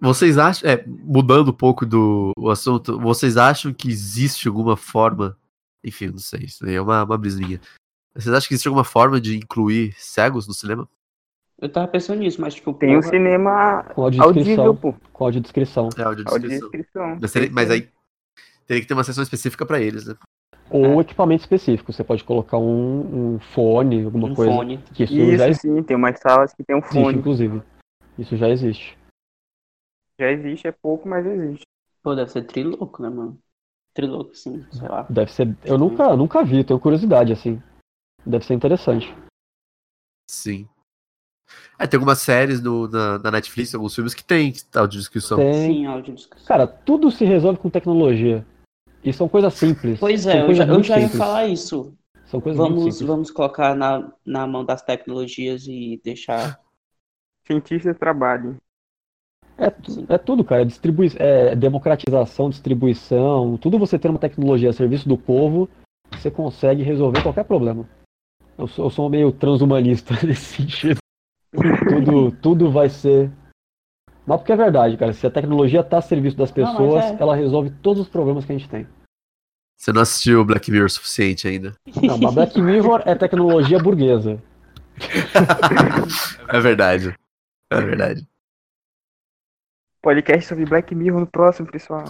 Vocês acham, é, mudando um pouco do o assunto, vocês acham que existe alguma forma, enfim, não sei, isso aí é uma, uma brisinha. Vocês acham que existe alguma forma de incluir cegos no cinema? Eu tava pensando nisso, mas tipo, Tem um porra, cinema audível, pô. Com audiodescrição. É, audiodescrição. Audiodescrição. Mas, mas aí teria que ter uma sessão específica pra eles, né? Ou equipamento específico. Você pode colocar um, um fone, alguma um coisa. fone. Que isso, já Isso sim, tem umas salas que tem um existe, fone. inclusive. Isso já existe. Já existe, é pouco, mas existe. Pô, deve ser trilouco, né, mano? Trilouco, sim, sei lá. Deve ser. Eu nunca, nunca vi, tenho curiosidade, assim. Deve ser interessante. Sim. É, tem algumas séries no, na, na Netflix, alguns filmes que tem audiodescrição. Tem. Sim, audiodescrição. Cara, tudo se resolve com tecnologia. E são coisas simples. Pois é, eu já, eu já ia falar isso. São coisas muito Vamos, simples. vamos colocar na, na mão das tecnologias e deixar. (laughs) Cientistas trabalhem. É, tu- é tudo, cara. É, distribui... é democratização, distribuição. Tudo você ter uma tecnologia a serviço do povo, você consegue resolver qualquer problema. Eu sou, eu sou meio transhumanista (laughs) nesse sentido. Tudo, tudo vai ser. Mas porque é verdade, cara. Se a tecnologia está a serviço das Não, pessoas, é. ela resolve todos os problemas que a gente tem. Você não assistiu Black Mirror o suficiente ainda. Não, mas Black Mirror é tecnologia burguesa. É verdade. É verdade. Podcast sobre Black Mirror no próximo, pessoal.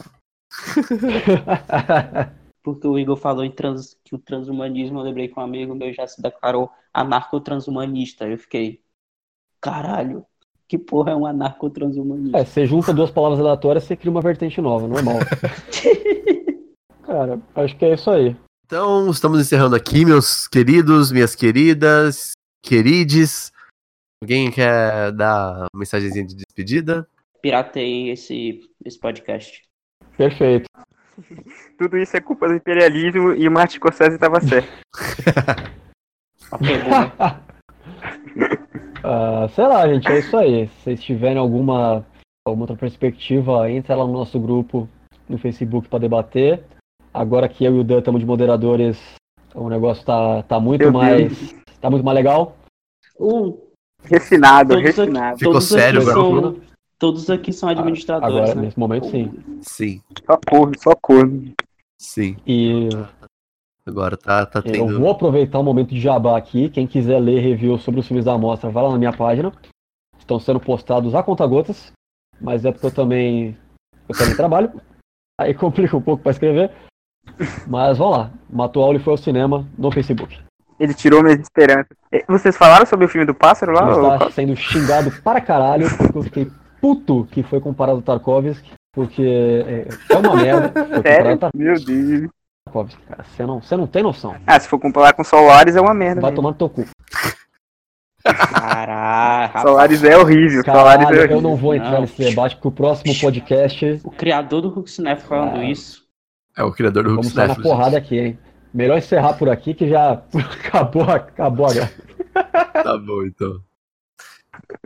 (laughs) Porque o Igor falou em trans, que o transhumanismo, eu lembrei que um amigo meu já se declarou anarco-transhumanista. Eu fiquei, caralho, que porra é um anarco-transhumanista? É, você junta duas palavras aleatórias, você cria uma vertente nova, normal. (laughs) Cara, acho que é isso aí. Então, estamos encerrando aqui, meus queridos, minhas queridas, querides. Alguém quer dar uma mensagenzinha de despedida? Piratei esse, esse podcast. Perfeito. (laughs) Tudo isso é culpa do imperialismo e o Martin Scorsese estava certo. (laughs) Ok, Ah, sei lá, gente, é isso aí. Se vocês tiverem alguma, alguma outra perspectiva, entra lá no nosso grupo no Facebook para debater. Agora que eu e o Dan estamos de moderadores, o negócio tá, tá muito Meu mais. tá muito mais legal. Uh, Refinado, Todos aqui- refinado. Ficou todos sério aqui agora. são, Todos aqui são administradores, Agora, né? nesse momento, sim. Sim, Só corno, só corno. sim. E Agora tá, tá eu tendo. vou aproveitar o momento de jabá aqui. Quem quiser ler review sobre os filmes da mostra, vai lá na minha página. Estão sendo postados a conta-gotas, mas é porque eu também, eu também trabalho. (laughs) Aí complica um pouco para escrever. Mas vamos lá. Matou Auli foi ao cinema no Facebook. Ele tirou minhas esperanças. Eh, Vocês falaram sobre o filme do pássaro lá? Ele ou- está sendo xingado para caralho, porque eu fiquei puto que foi comparado ao Tarkovsky, porque é, é uma merda. Sério? Meu Deus. Tarkovsky, cara. Você não, você não tem noção. Ah, se for comparar com Solaris é uma merda. Vai no teu cu. Caralho, rapaz. Solaris é horrível. Solaris é Caralho, horrível. eu não vou entrar Não. nesse debate, porque o próximo podcast O criador do Huxnef falando Ah. isso. É o criador do Hulk vamos sair na Snap, porrada aqui, hein? Melhor encerrar por aqui que já acabou, (laughs) acabou a graça. Tá bom, então.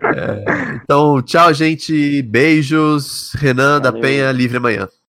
É, então, tchau, gente. Beijos. Renan da Valeu. Penha, livre amanhã.